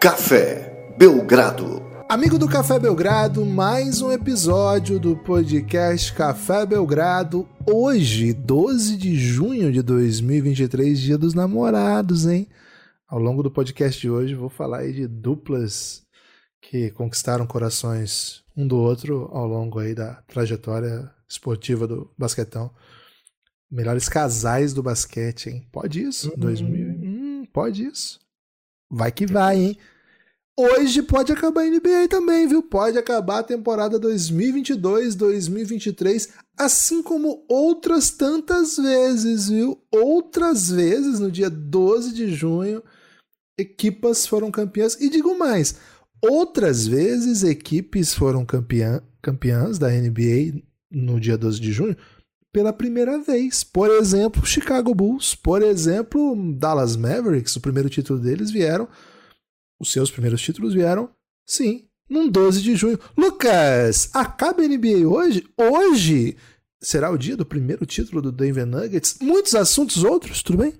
Café Belgrado. Amigo do Café Belgrado, mais um episódio do podcast Café Belgrado. Hoje, 12 de junho de 2023, dia dos namorados, hein? Ao longo do podcast de hoje, vou falar aí de duplas que conquistaram corações um do outro ao longo aí da trajetória esportiva do basquetão. Melhores casais do basquete, hein? Pode isso? Uhum. 2000? Hum, pode isso. Vai que vai, hein? Hoje pode acabar a NBA também, viu? Pode acabar a temporada 2022-2023, assim como outras tantas vezes, viu? Outras vezes, no dia 12 de junho, equipas foram campeãs. E digo mais, outras vezes equipes foram campeã, campeãs da NBA no dia 12 de junho pela primeira vez. Por exemplo, Chicago Bulls, por exemplo, Dallas Mavericks, o primeiro título deles vieram os seus primeiros títulos vieram, sim, num 12 de junho. Lucas, acaba a NBA hoje? Hoje será o dia do primeiro título do Denver Nuggets. Muitos assuntos outros, tudo bem?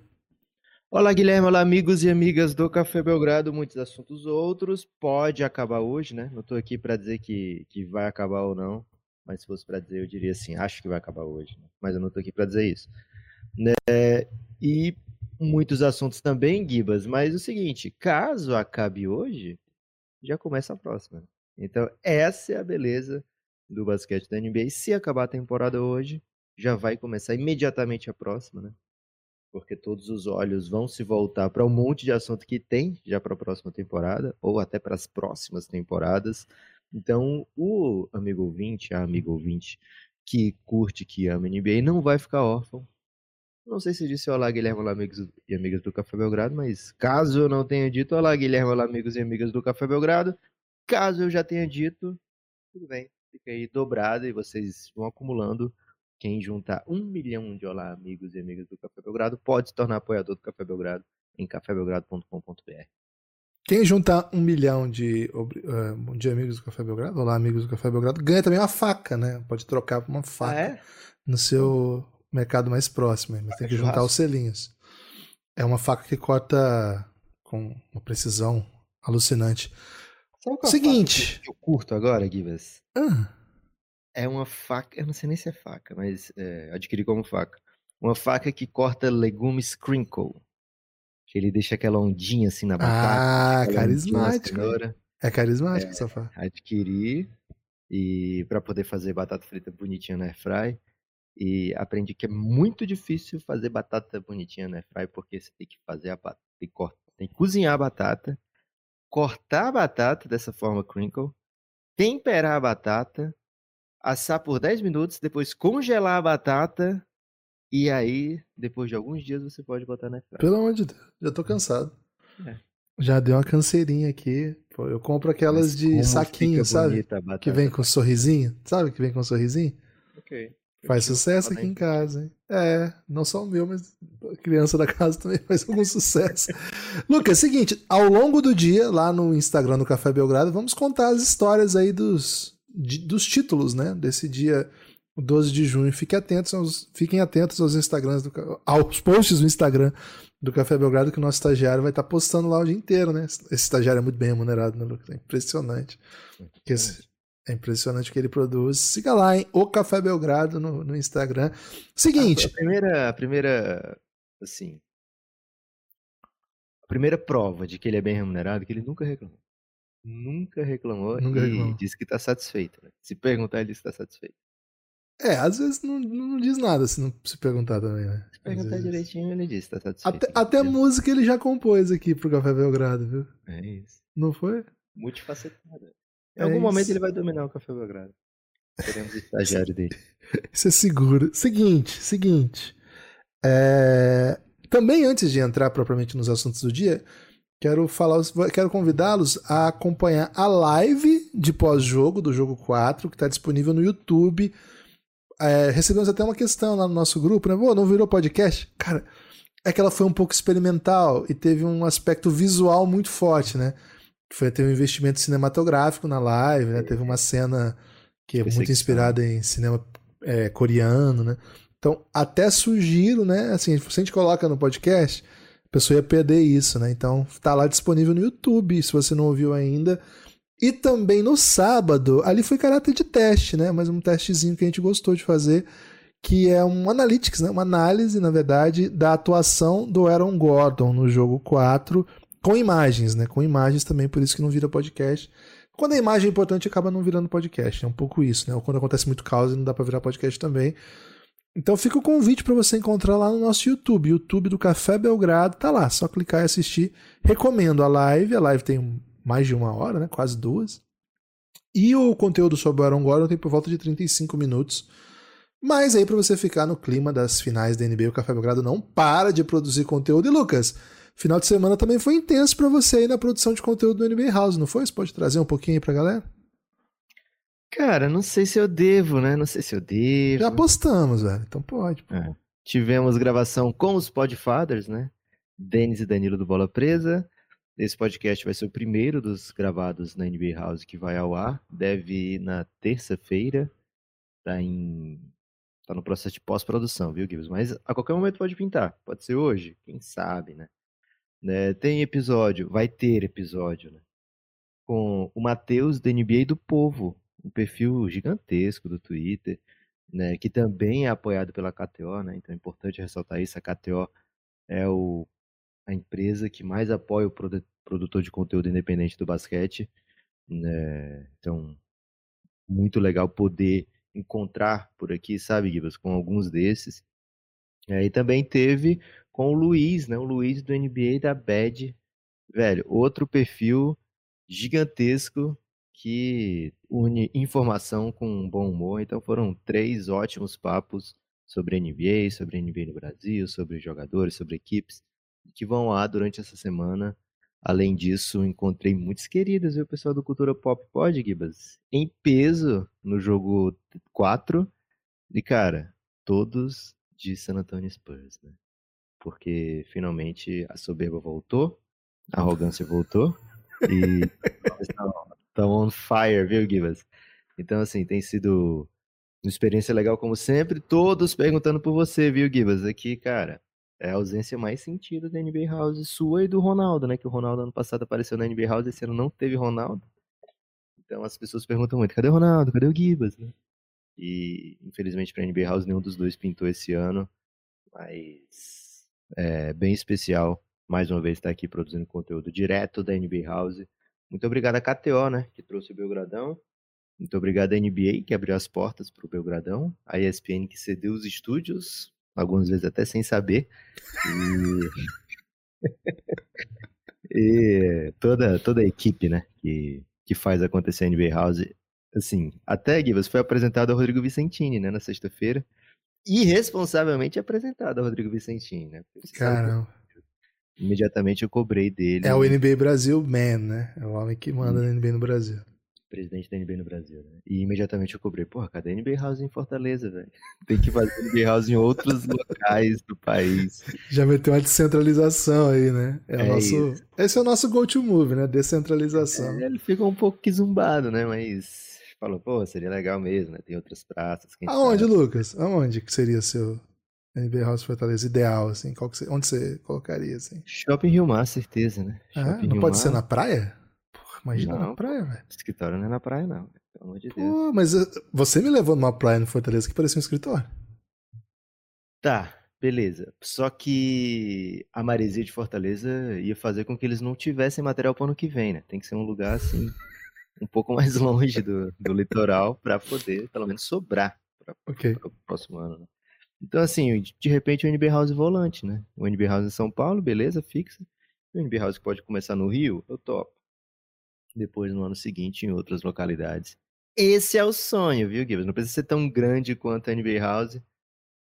Olá, Guilherme. Olá, amigos e amigas do Café Belgrado. Muitos assuntos outros. Pode acabar hoje, né? Não tô aqui para dizer que, que vai acabar ou não. Mas se fosse para dizer, eu diria assim: acho que vai acabar hoje. Né? Mas eu não tô aqui para dizer isso. Né? E muitos assuntos também, Gibas, mas o seguinte, caso acabe hoje, já começa a próxima. Então, essa é a beleza do basquete da NBA. Se acabar a temporada hoje, já vai começar imediatamente a próxima, né? Porque todos os olhos vão se voltar para um monte de assunto que tem já para a próxima temporada, ou até para as próximas temporadas. Então, o amigo ouvinte, a amigo ouvinte que curte, que ama NBA, não vai ficar órfão não sei se disse olá, Guilherme, olá, amigos e amigas do Café Belgrado, mas caso eu não tenha dito olá, Guilherme, olá, amigos e amigas do Café Belgrado, caso eu já tenha dito, tudo bem, fica aí dobrado e vocês vão acumulando. Quem juntar um milhão de olá, amigos e amigas do Café Belgrado, pode se tornar apoiador do Café Belgrado em cafébelgrado.com.br. Quem juntar um milhão de, de amigos do Café Belgrado, olá, amigos do Café Belgrado, ganha também uma faca, né? Pode trocar por uma faca ah, é? no seu mercado mais próximo, mas tem que juntar os selinhos. É uma faca que corta com uma precisão alucinante. Sabe qual Seguinte. Que eu curto agora, Givas? Ah. É uma faca, eu não sei nem se é faca, mas é, adquiri como faca. Uma faca que corta legumes crinkle. Que ele deixa aquela ondinha assim na batata. Ah, carismático. É carismático é, essa faca. Adquiri e para poder fazer batata frita bonitinha na airfry. E aprendi que é muito difícil fazer batata bonitinha na airfry, porque você tem que fazer a batata, tem que, cortar, tem que cozinhar a batata, cortar a batata dessa forma crinkle, temperar a batata, assar por 10 minutos, depois congelar a batata e aí, depois de alguns dias, você pode botar na airfry. Pelo amor de Deus, já tô cansado. É. Já deu uma canseirinha aqui. Pô, eu compro aquelas de saquinho, sabe? Que vem com sorrisinho. Sabe que vem com sorrisinho? Ok. Faz sucesso aqui em casa, hein? É, não só o meu, mas a criança da casa também faz algum sucesso. Lucas, seguinte, ao longo do dia, lá no Instagram do Café Belgrado, vamos contar as histórias aí dos, de- dos títulos, né? Desse dia 12 de junho. Fiquem atentos aos, fiquem atentos aos Instagrams do, aos posts do Instagram do Café Belgrado, que o nosso estagiário vai estar postando lá o dia inteiro, né? Esse estagiário é muito bem remunerado, né, Lucas? É impressionante. Que esse- é impressionante o que ele produz. Siga lá, hein? O Café Belgrado no, no Instagram. Seguinte. A primeira, a primeira, assim, a primeira prova de que ele é bem remunerado é que ele nunca reclamou. Nunca reclamou Nunca e reclamou. disse que está satisfeito. né? Se perguntar, ele disse que está satisfeito. É, às vezes não, não diz nada se não se perguntar também, né? Se perguntar vezes. direitinho, ele que está satisfeito. Até, até música ele já compôs aqui pro Café Belgrado, viu? É isso. Não foi? Multifacetado. Em É algum momento isso. ele vai dominar o Café Belgrado. Seremos estagiário dele. Isso é seguro. Seguinte, seguinte. É, Também antes de entrar propriamente nos assuntos do dia, quero falar, quero convidá-los a acompanhar a live de pós-jogo do jogo 4, que está disponível no YouTube. É, recebemos até uma questão lá no nosso grupo, né? Pô, não virou podcast? Cara, é que ela foi um pouco experimental e teve um aspecto visual muito forte, né? Foi ter um investimento cinematográfico na live, né? Teve uma cena que é muito inspirada em cinema é, coreano, né? Então, até sugiro, né? Assim, se a gente coloca no podcast, a pessoa ia perder isso, né? Então tá lá disponível no YouTube, se você não ouviu ainda. E também no sábado, ali foi caráter de teste, né? Mas um testezinho que a gente gostou de fazer, que é um analytics, né? Uma análise, na verdade, da atuação do Aaron Gordon no jogo 4, com imagens, né? Com imagens também, por isso que não vira podcast. Quando a imagem é importante, acaba não virando podcast. É um pouco isso, né? Ou quando acontece muito caos, não dá para virar podcast também. Então fica o convite para você encontrar lá no nosso YouTube, YouTube do Café Belgrado, tá lá, só clicar e assistir. Recomendo a live, a live tem mais de uma hora, né? Quase duas. E o conteúdo sobre o Aaron Gordon tem por volta de 35 minutos. Mas aí para você ficar no clima das finais da NBA, o Café Belgrado não para de produzir conteúdo. E Lucas, final de semana também foi intenso para você aí na produção de conteúdo do NBA House, não foi? Você pode trazer um pouquinho aí pra galera? Cara, não sei se eu devo, né? Não sei se eu devo. Já apostamos, velho. Então pode. É. Tivemos gravação com os Podfathers, né? Denis e Danilo do Bola Presa. Esse podcast vai ser o primeiro dos gravados na NBA House que vai ao ar. Deve ir na terça-feira. Tá em. Tá no processo de pós-produção, viu, Gibbs? Mas a qualquer momento pode pintar. Pode ser hoje, quem sabe, né? né? Tem episódio, vai ter episódio, né? Com o Matheus da NBA do Povo um perfil gigantesco do Twitter, né, que também é apoiado pela KTO, né, então é importante ressaltar isso, a KTO é o, a empresa que mais apoia o produtor de conteúdo independente do basquete, né, então muito legal poder encontrar por aqui, sabe, Gibas, com alguns desses. E também teve com o Luiz, né, o Luiz do NBA da Bad, velho, outro perfil gigantesco que une informação com bom humor. Então foram três ótimos papos sobre NBA, sobre NBA no Brasil, sobre jogadores, sobre equipes que vão lá durante essa semana. Além disso, encontrei muitos queridos, viu, pessoal do Cultura Pop Pod, Gibas, em peso no jogo 4. E, cara, todos de San Antonio Spurs, né? Porque finalmente a soberba voltou, a arrogância voltou e Estão on fire, viu, Gibas? Então, assim, tem sido uma experiência legal como sempre. Todos perguntando por você, viu, Gibas? Aqui, cara, é a ausência mais sentida da NBA House sua e do Ronaldo, né? Que o Ronaldo ano passado apareceu na NBA House, esse ano não teve Ronaldo. Então as pessoas perguntam muito, cadê o Ronaldo? Cadê o Gibas? Né? E infelizmente para a NBA House nenhum dos dois pintou esse ano, mas é bem especial mais uma vez estar aqui produzindo conteúdo direto da NBA House muito obrigado a KTO, né, que trouxe o Belgradão. Muito obrigado à NBA, que abriu as portas para o Belgradão. A ESPN, que cedeu os estúdios, algumas vezes até sem saber. E, e toda, toda a equipe, né, que, que faz acontecer a NBA House. Assim, até, Gui, você foi apresentado ao Rodrigo Vicentini, né, na sexta-feira. Irresponsavelmente apresentado ao Rodrigo Vicentini, né? Caramba imediatamente eu cobrei dele. É o NBA Brasil Man, né? É o homem que manda na NBA no Brasil. Presidente da NBA no Brasil, né? E imediatamente eu cobrei, porra, cadê a NBA House em Fortaleza, velho? Tem que fazer NBA House em outros locais do país. Já meteu uma descentralização aí, né? É, é nosso... Esse é o nosso go-to-move, né? Descentralização. É, ele ficou um pouco zumbado, né? Mas falou, pô, seria legal mesmo, né? Tem outras praças. Aonde, sabe? Lucas? Aonde que seria seu NBA House Fortaleza ideal, assim? Qual você, onde você colocaria, assim? Shopping Rio Mar, certeza, né? Ah, não Rio pode Mar. ser na praia? Imagina não, na praia, velho. Escritório não é na praia, não. Pelo amor de Deus. Pô, mas uh, você me levou numa praia no Fortaleza que parecia um escritório. Tá, beleza. Só que a maresia de Fortaleza ia fazer com que eles não tivessem material para o ano que vem, né? Tem que ser um lugar, assim, um pouco mais longe do, do litoral para poder, pelo menos, sobrar para okay. o próximo ano, né? Então, assim, de repente o NB House volante, né? O NB House em São Paulo, beleza, fixa. O NB House que pode começar no Rio, eu topo. Depois, no ano seguinte, em outras localidades. Esse é o sonho, viu, Gibbs? Não precisa ser tão grande quanto a NBA House,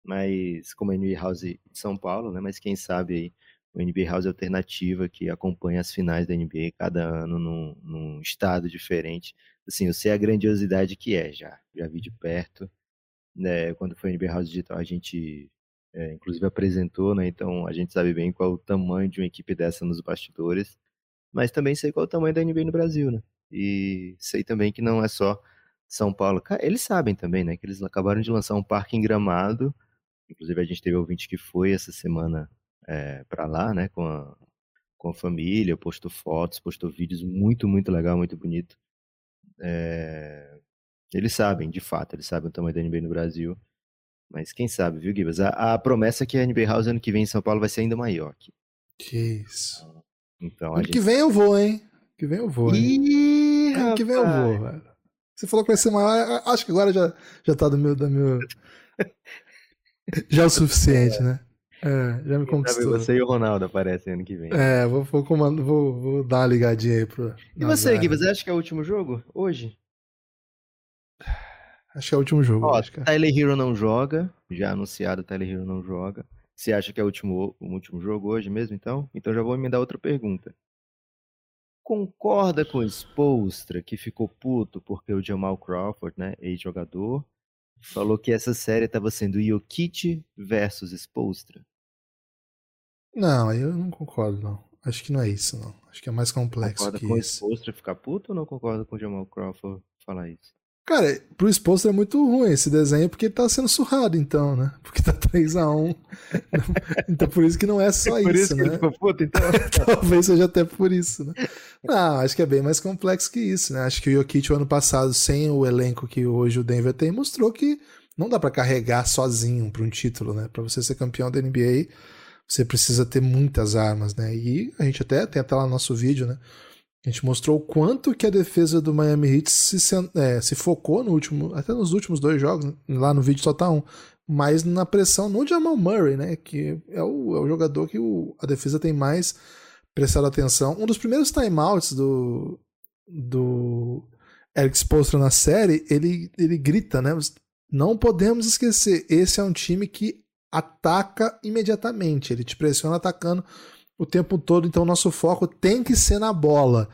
mas como a NBA House de São Paulo, né? Mas quem sabe aí o NBA House alternativa que acompanha as finais da NBA cada ano num, num estado diferente. Assim, eu sei a grandiosidade que é já. Já vi de perto né, quando foi NBA House Digital, a gente é, inclusive apresentou, né, então a gente sabe bem qual o tamanho de uma equipe dessa nos bastidores, mas também sei qual é o tamanho da NBA no Brasil, né, e sei também que não é só São Paulo, eles sabem também, né, que eles acabaram de lançar um parque em Gramado, inclusive a gente teve ouvinte que foi essa semana é, para lá, né, com a, com a família, postou fotos, postou vídeos muito, muito legal, muito bonito. É, eles sabem, de fato, eles sabem o tamanho da NBA no Brasil. Mas quem sabe, viu, Gibas? A, a, promessa é que a NBA House ano que vem em São Paulo vai ser ainda maior. Aqui. Que isso. Então, ano gente... que vem eu vou, hein? Ano que vem eu vou, hein? Ih, ano que vem eu vou, velho. Você falou que vai ser maior. Acho que agora já, já tá do meu. Da meu... já é o suficiente, né? É, já me conquistou. Você e o Ronaldo aparecem ano que vem. É, vou, vou, comando, vou, vou dar uma ligadinha aí pro. E você, Gui, você acha que é o último jogo? Hoje? Acho que é o último jogo. Ó, acho é. Tyler Hero não joga. Já anunciado, Tyler Hero não joga. Você acha que é o último, o último jogo hoje mesmo, então? Então já vou emendar outra pergunta. Concorda com o Spolstra que ficou puto porque o Jamal Crawford, né, ex-jogador, falou que essa série estava sendo Jokic versus Spolstra? Não, eu não concordo, não. Acho que não é isso, não. Acho que é mais complexo concorda que com isso. o Spolstra ficar puto ou não concorda com o Jamal Crawford falar isso? Cara, pro Spolstra é muito ruim esse desenho porque ele tá sendo surrado, então, né? Porque tá 3x1. então por isso que não é só é por isso, isso né? Que ele ficou puto, então. Talvez seja até por isso, né? Não, acho que é bem mais complexo que isso, né? Acho que o Jokic, o ano passado, sem o elenco que hoje o Denver tem, mostrou que não dá para carregar sozinho para um título, né? Para você ser campeão da NBA, você precisa ter muitas armas, né? E a gente até tem até lá no nosso vídeo, né? A gente mostrou o quanto que a defesa do Miami Heat se, é, se focou no último, até nos últimos dois jogos, lá no vídeo tá um, mas na pressão no Jamal Murray, né? Que é o, é o jogador que o, a defesa tem mais prestado atenção. Um dos primeiros timeouts do, do Eric Spoelstra na série, ele, ele grita, né? Não podemos esquecer, esse é um time que ataca imediatamente, ele te pressiona atacando o tempo todo, então nosso foco tem que ser na bola.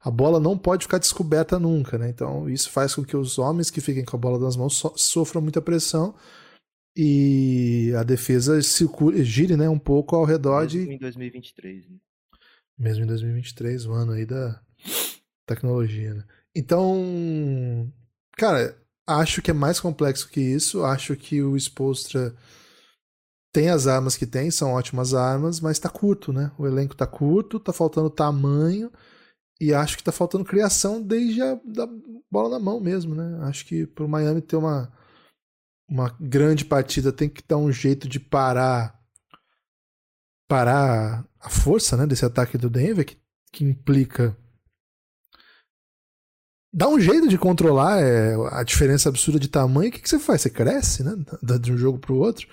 A bola não pode ficar descoberta nunca, né? Então isso faz com que os homens que fiquem com a bola nas mãos so sofram muita pressão e a defesa circule, gire né, um pouco ao redor Mesmo de. em 2023. Né? Mesmo em 2023, o ano aí da tecnologia, né? Então, cara, acho que é mais complexo que isso. Acho que o Spolstra tem as armas que tem, são ótimas armas, mas tá curto, né? O elenco tá curto, tá faltando tamanho e acho que tá faltando criação desde a da bola na mão mesmo, né? Acho que pro Miami ter uma uma grande partida tem que dar um jeito de parar parar a força, né, desse ataque do Denver que, que implica dá um jeito de controlar é, a diferença absurda de tamanho. O que, que você faz? Você cresce, né? De um jogo pro outro.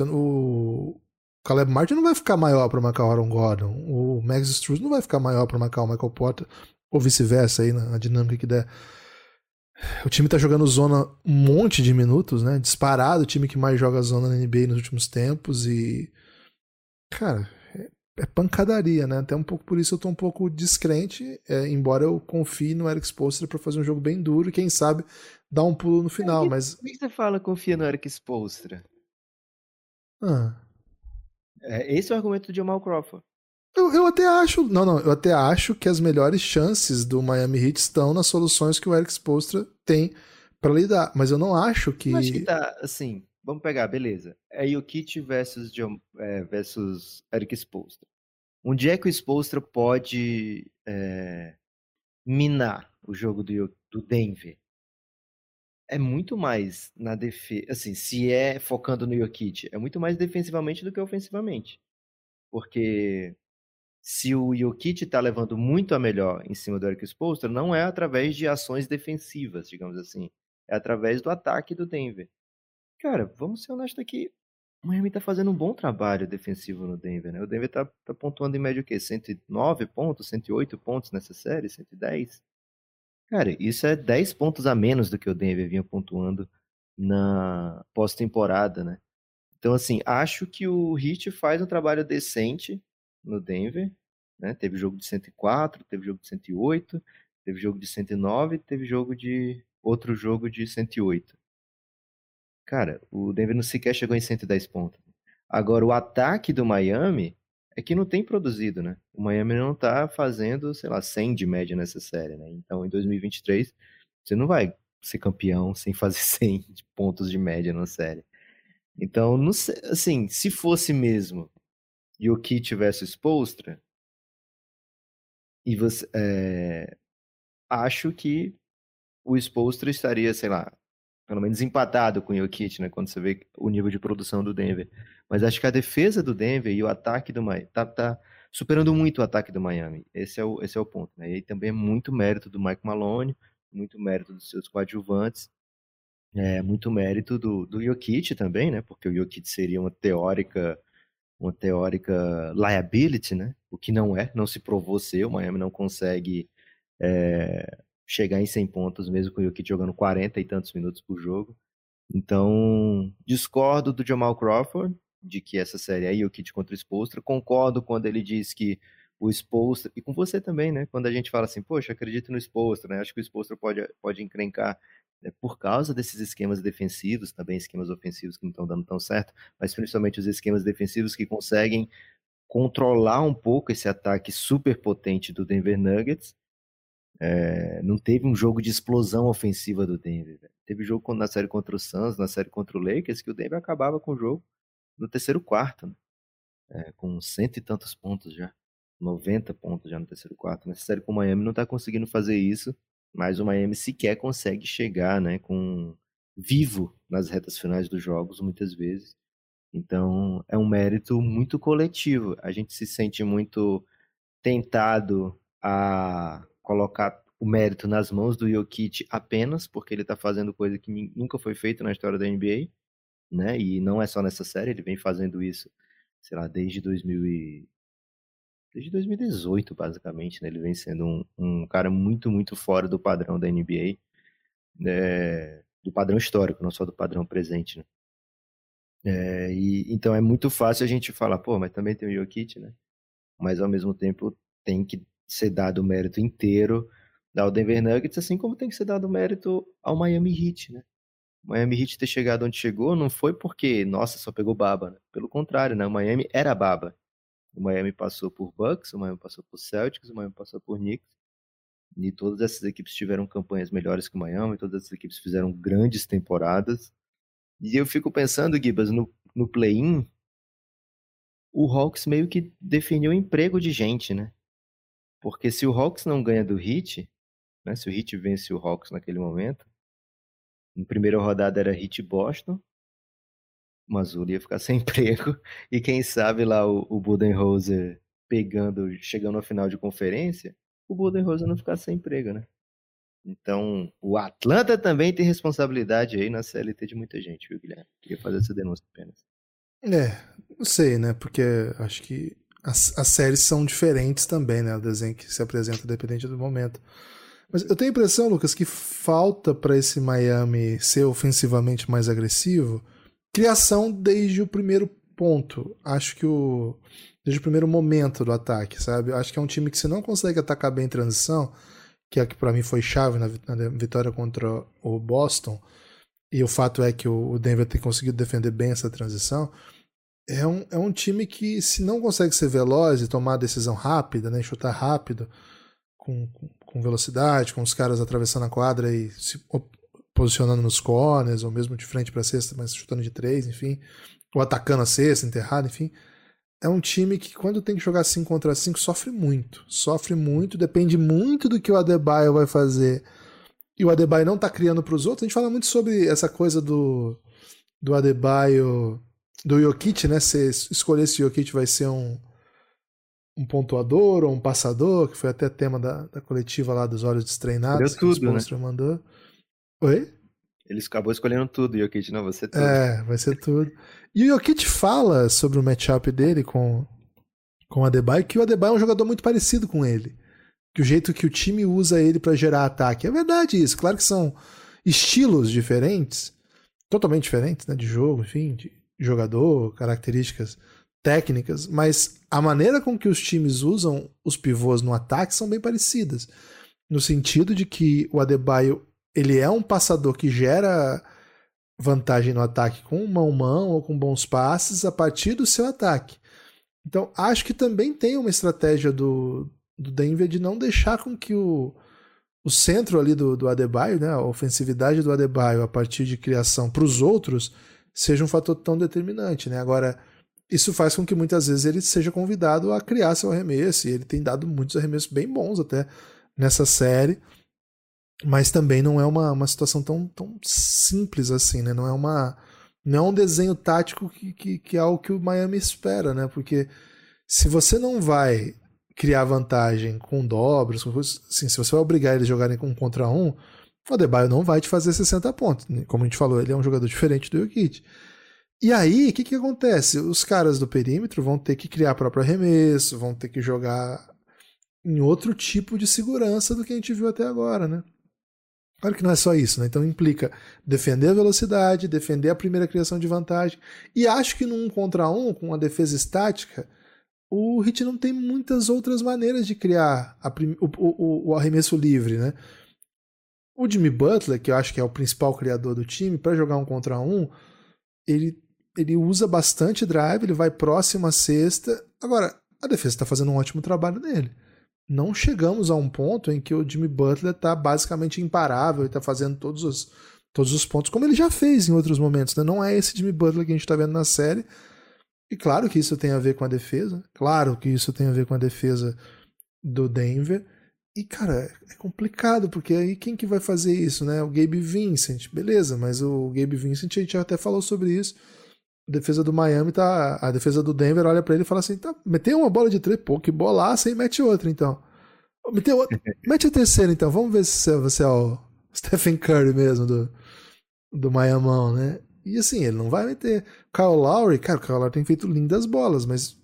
O Caleb Martin não vai ficar maior para marcar o Aaron Gordon. O Max Struz não vai ficar maior para marcar o Michael Porter. Ou vice-versa aí na dinâmica que der. O time tá jogando zona um monte de minutos, né? Disparado, o time que mais joga zona na NBA nos últimos tempos. E. Cara, é, é pancadaria, né? Até um pouco por isso eu tô um pouco descrente, é, embora eu confie no Eric Spoelstra para fazer um jogo bem duro e quem sabe dar um pulo no final, que- mas Por que você fala confia no Eric Spolstra? Ah, É, esse é o argumento do Jamal Crawford. eu, eu até acho, não, não, eu até acho que as melhores chances do Miami Heat estão nas soluções que o Eric Spoelstra tem para lidar, mas eu não acho que Eu acho que tá, assim, vamos pegar, beleza. É Jokic versus, é, versus Eric Spolstra. Onde é que o Spolstra pode é, minar o jogo do, do Denver? É muito mais na defesa, assim, se é focando no Jokic, é muito mais defensivamente do que ofensivamente. Porque se o Jokic tá levando muito a melhor em cima do Eric Spoelstra, não é através de ações defensivas, digamos assim. É através do ataque do Denver. Cara, vamos ser honestos aqui. O Miami tá fazendo um bom trabalho defensivo no Denver, né? O Denver tá, tá pontuando em média o quê? 109 pontos, 108 pontos nessa série, 110? Cara, isso é 10 pontos a menos do que o Denver vinha pontuando na pós-temporada, né? Então, assim, acho que o Heat faz um trabalho decente no Denver, né? Teve jogo de 104, teve jogo de 108, teve jogo de 109, teve jogo de outro jogo de 108. Cara, o Denver não sequer chegou em 110 pontos. Agora, o ataque do Miami é que não tem produzido, né? O Miami não tá fazendo, sei lá, 100 de média nessa série, né? Então, em 2023, você não vai ser campeão sem fazer 100 de pontos de média na série. Então, não sei, assim, se fosse mesmo Jokic versus Postra, e você, é, acho que o Spolstra estaria, sei lá, pelo menos empatado com o Jokic, né, quando você vê o nível de produção do Denver. Mas acho que a defesa do Denver e o ataque do Miami tá, tá superando muito o ataque do Miami. Esse é o, esse é o ponto. Né? E aí também é muito mérito do Mike Malone, muito mérito dos seus coadjuvantes, é, muito mérito do, do Jokic também, né? Porque o Jokic seria uma teórica uma teórica liability, né? O que não é, não se provou ser. O Miami não consegue é, chegar em 100 pontos, mesmo com o Jokic jogando 40 e tantos minutos por jogo. Então, discordo do Jamal Crawford, de que essa série é Jokic contra o Spolstra. Concordo quando ele diz que o Spolstra, e com você também, né? Quando a gente fala assim, poxa, acredito no Spolstra, né? Acho que o Spolstra pode, pode encrencar né, por causa desses esquemas defensivos, também esquemas ofensivos que não estão dando tão certo, mas principalmente os esquemas defensivos que conseguem controlar um pouco esse ataque super potente do Denver Nuggets. É, não teve um jogo de explosão ofensiva do Denver. Teve jogo na série contra o Suns, na série contra o Lakers, que o Denver acabava com o jogo no terceiro quarto, né? é, com cento e tantos pontos já. 90 pontos já no terceiro quarto. Nessa série com o Miami não está conseguindo fazer isso mas o Miami sequer consegue chegar, né, com vivo nas retas finais dos jogos muitas vezes. Então, é um mérito muito coletivo. A gente se sente muito tentado a colocar o mérito nas mãos do Jokic apenas porque ele está fazendo coisa que nunca foi feita na história da NBA, né? E não é só nessa série, ele vem fazendo isso, sei lá, desde 2000 e desde 2018, basicamente, né? Ele vem sendo um, um cara muito, muito fora do padrão da NBA, né? do padrão histórico, não só do padrão presente, né? É, e, então é muito fácil a gente falar, pô, mas também tem o Jokic, né? Mas ao mesmo tempo tem que ser dado o mérito inteiro ao Denver Nuggets, assim como tem que ser dado o mérito ao Miami Heat, né? Miami Heat ter chegado onde chegou não foi porque, nossa, só pegou baba, né? Pelo contrário, né? O Miami era baba. O Miami passou por Bucks, o Miami passou por Celtics, o Miami passou por Knicks. E todas essas equipes tiveram campanhas melhores que o Miami, todas essas equipes fizeram grandes temporadas. E eu fico pensando, Gibas, no, no play-in, o Hawks meio que definiu o emprego de gente, né? Porque se o Hawks não ganha do Heat, né, se o Heat vence o Hawks naquele momento, na primeira rodada era Heat Boston, Mazul ia ficar sem emprego. E quem sabe lá o, o Budenholzer pegando, chegando ao final de conferência, o Budenholzer não ficar sem emprego, né? Então, o Atlanta também tem responsabilidade aí na CLT de muita gente, viu, Guilherme? Queria fazer essa denúncia apenas. É, não sei, né? Porque acho que as, as séries são diferentes também, né? O desenho que se apresenta dependente do momento. Mas eu tenho a impressão, Lucas, que falta para esse Miami ser ofensivamente mais agressivo criação desde o primeiro ponto. Acho que o. Desde o primeiro momento do ataque, sabe? Acho que é um time que se não consegue atacar bem em transição, que é que para mim foi chave na, vitória contra o Boston, e o fato é que o Denver tem conseguido defender bem essa transição, é um, é um time que se não consegue ser veloz e tomar decisão rápida, né, chutar rápido, com, com, velocidade, com os caras atravessando a quadra e se posicionando nos corners, ou mesmo de frente para a cesta, mas chutando de três, enfim, ou atacando a cesta, enterrado, enfim. É um time que, quando tem que jogar 5 contra 5, sofre muito. Sofre muito, depende muito do que o Adebayo vai fazer. E o Adebayo não tá criando para os outros. A gente fala muito sobre essa coisa do, do Adebayo, do Jokic, né? Se escolher se o Jokic vai ser um, um pontuador ou um passador, que foi até tema da, da coletiva lá dos olhos destreinados. Deu tudo, que o né? mandou. Oi? Eles acabou escolhendo tudo, Jokic, não, você tudo. É, vai ser tudo. E o Jokic fala sobre o matchup dele com, com o Adebayo, que o Adebayo é um jogador muito parecido com ele. Que o jeito que o time usa ele para gerar ataque. É verdade isso. Claro que são estilos diferentes, totalmente diferentes, né? De jogo, enfim, de jogador, características técnicas, mas a maneira com que os times usam os pivôs no ataque são bem parecidas. No sentido de que o Adebayo ele é um passador que gera vantagem no ataque com mão-mão ou com bons passes a partir do seu ataque. Então, acho que também tem uma estratégia do, do Denver de não deixar com que o, o centro ali do, do Adebayo, né, a ofensividade do Adebayo a partir de criação para os outros, seja um fator tão determinante. Né? Agora, isso faz com que muitas vezes ele seja convidado a criar seu arremesso, e ele tem dado muitos arremessos bem bons até nessa série, mas também não é uma, uma situação tão, tão simples assim, né? Não é uma não é um desenho tático que, que, que é o que o Miami espera, né? Porque se você não vai criar vantagem com dobras, assim, se você vai obrigar eles a jogarem um contra um, o Adebayo não vai te fazer 60 pontos. Como a gente falou, ele é um jogador diferente do Jokic. E aí, o que, que acontece? Os caras do perímetro vão ter que criar próprio arremesso, vão ter que jogar em outro tipo de segurança do que a gente viu até agora, né? Claro que não é só isso, né? Então implica defender a velocidade, defender a primeira criação de vantagem. E acho que num contra um, com uma defesa estática, o Hit não tem muitas outras maneiras de criar o, o, o, arremesso livre, né? O Jimmy Butler, que eu acho que é o principal criador do time, para jogar um contra um, ele ele usa bastante drive, ele vai próximo à cesta. Agora, a defesa está fazendo um ótimo trabalho nele. Não chegamos a um ponto em que o Jimmy Butler está basicamente imparável e está fazendo todos os, todos os pontos, como ele já fez em outros momentos. Né? Não é esse Jimmy Butler que a gente está vendo na série. E claro que isso tem a ver com a defesa. Claro que isso tem a ver com a defesa do Denver. E, cara, é complicado, porque aí quem que vai fazer isso, né? O Gabe Vincent, beleza, mas o Gabe Vincent, a gente até falou sobre isso a defesa do Miami tá. A defesa do Denver olha para ele e fala assim: tá, meteu uma bola de três, pô, que bolaça e mete outra então. Meteu outra, mete a terceira então, vamos ver se você é o Stephen Curry mesmo do, do Miamão, né? E assim, ele não vai meter. Kyle Lowry, cara, o Kyle Lowry tem feito lindas bolas, mas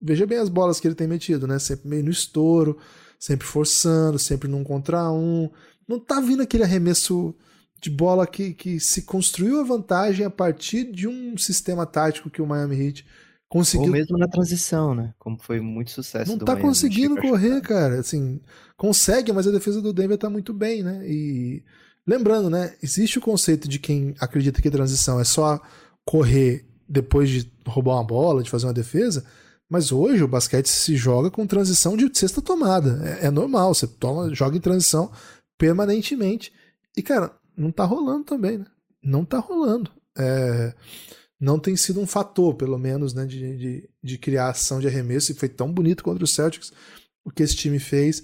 veja bem as bolas que ele tem metido, né? Sempre meio no estouro, sempre forçando, sempre num contra um. Não tá vindo aquele arremesso de bola que, que se construiu a vantagem a partir de um sistema tático que o Miami Heat conseguiu. Ou mesmo na transição, né? Como foi muito sucesso. Não tá Miami conseguindo correr, cara. Assim, consegue, mas a defesa do Denver tá muito bem, né? E lembrando, né? Existe o conceito de quem acredita que transição é só correr depois de roubar uma bola, de fazer uma defesa. Mas hoje o basquete se joga com transição de sexta tomada. É, é normal, você toma, joga em transição permanentemente. E, cara, não tá rolando também, né? Não tá rolando. É, não tem sido um fator, pelo menos, né, de, de, de criação de arremesso, e foi tão bonito contra o Celtics o que esse time fez.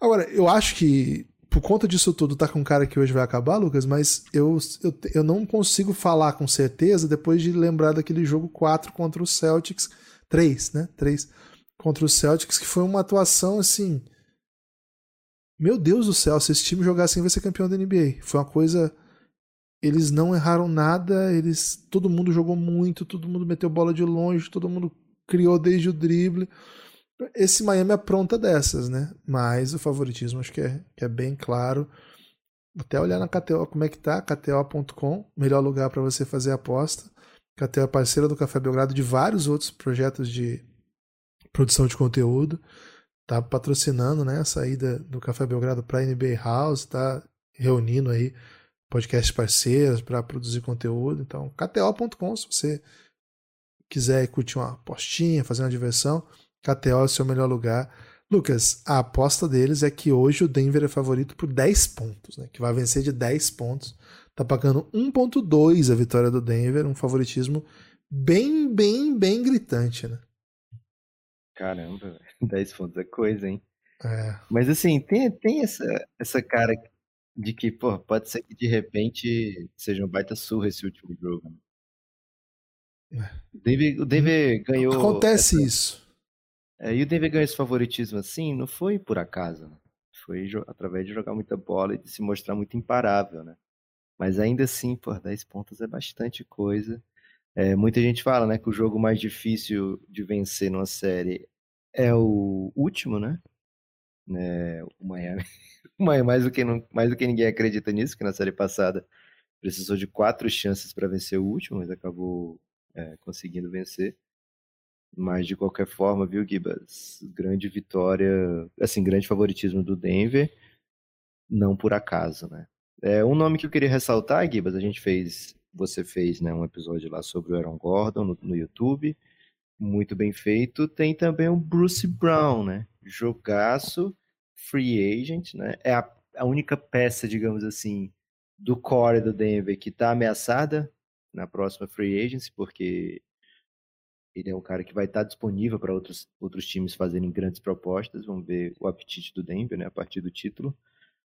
Agora, eu acho que por conta disso tudo, tá com um cara que hoje vai acabar, Lucas, mas eu, eu, eu não consigo falar com certeza depois de lembrar daquele jogo 4 contra o Celtics, 3, né? 3 contra o Celtics, que foi uma atuação assim meu Deus do céu, se esse time jogar assim vai ser campeão da NBA. Foi uma coisa. Eles não erraram nada, eles. Todo mundo jogou muito, todo mundo meteu bola de longe, todo mundo criou desde o drible. Esse Miami apronta dessas, né? Mas o favoritismo acho que é, que é bem claro. Até olhar na KTO como é que tá, kto.com, melhor lugar para você fazer a aposta. KTO é parceira do Café Belgrado de vários outros projetos de produção de conteúdo tá patrocinando né, a saída do Café Belgrado para a NBA House, tá reunindo aí podcasts parceiros para produzir conteúdo. Então, kto.com, se você quiser curtir uma postinha, fazer uma diversão, KTO é o seu melhor lugar. Lucas, a aposta deles é que hoje o Denver é favorito por 10 pontos, né? Que vai vencer de 10 pontos. Tá pagando 1.2 a vitória do Denver, um favoritismo bem, bem, bem gritante, né? Caramba, velho. 10 pontos é coisa, hein? É. Mas assim, tem, tem essa, essa cara de que, pô, pode ser que de repente seja um baita surra esse último jogo. Né? É. O Denver, o Denver ganhou. Acontece essa... isso. É, e o Denver ganhou esse favoritismo assim, não foi por acaso, né? Foi através de jogar muita bola e de se mostrar muito imparável, né? Mas ainda assim, pô, 10 pontos é bastante coisa. É, muita gente fala, né, que o jogo mais difícil de vencer numa série é o último, né? É, o Miami. mais, do que mais do que ninguém acredita nisso, que na série passada precisou de quatro chances para vencer o último, mas acabou é, conseguindo vencer. Mas de qualquer forma, viu, Gibas? Grande vitória, assim, grande favoritismo do Denver, não por acaso, né? É, um nome que eu queria ressaltar, Gibas, a gente fez você fez né, um episódio lá sobre o Aaron Gordon no, no YouTube, muito bem feito. Tem também o Bruce Brown, né? Jogaço, free agent, né? É a, a única peça, digamos assim, do core do Denver que está ameaçada na próxima free agency, porque ele é um cara que vai estar disponível para outros, outros times fazerem grandes propostas. Vamos ver o apetite do Denver, né, a partir do título.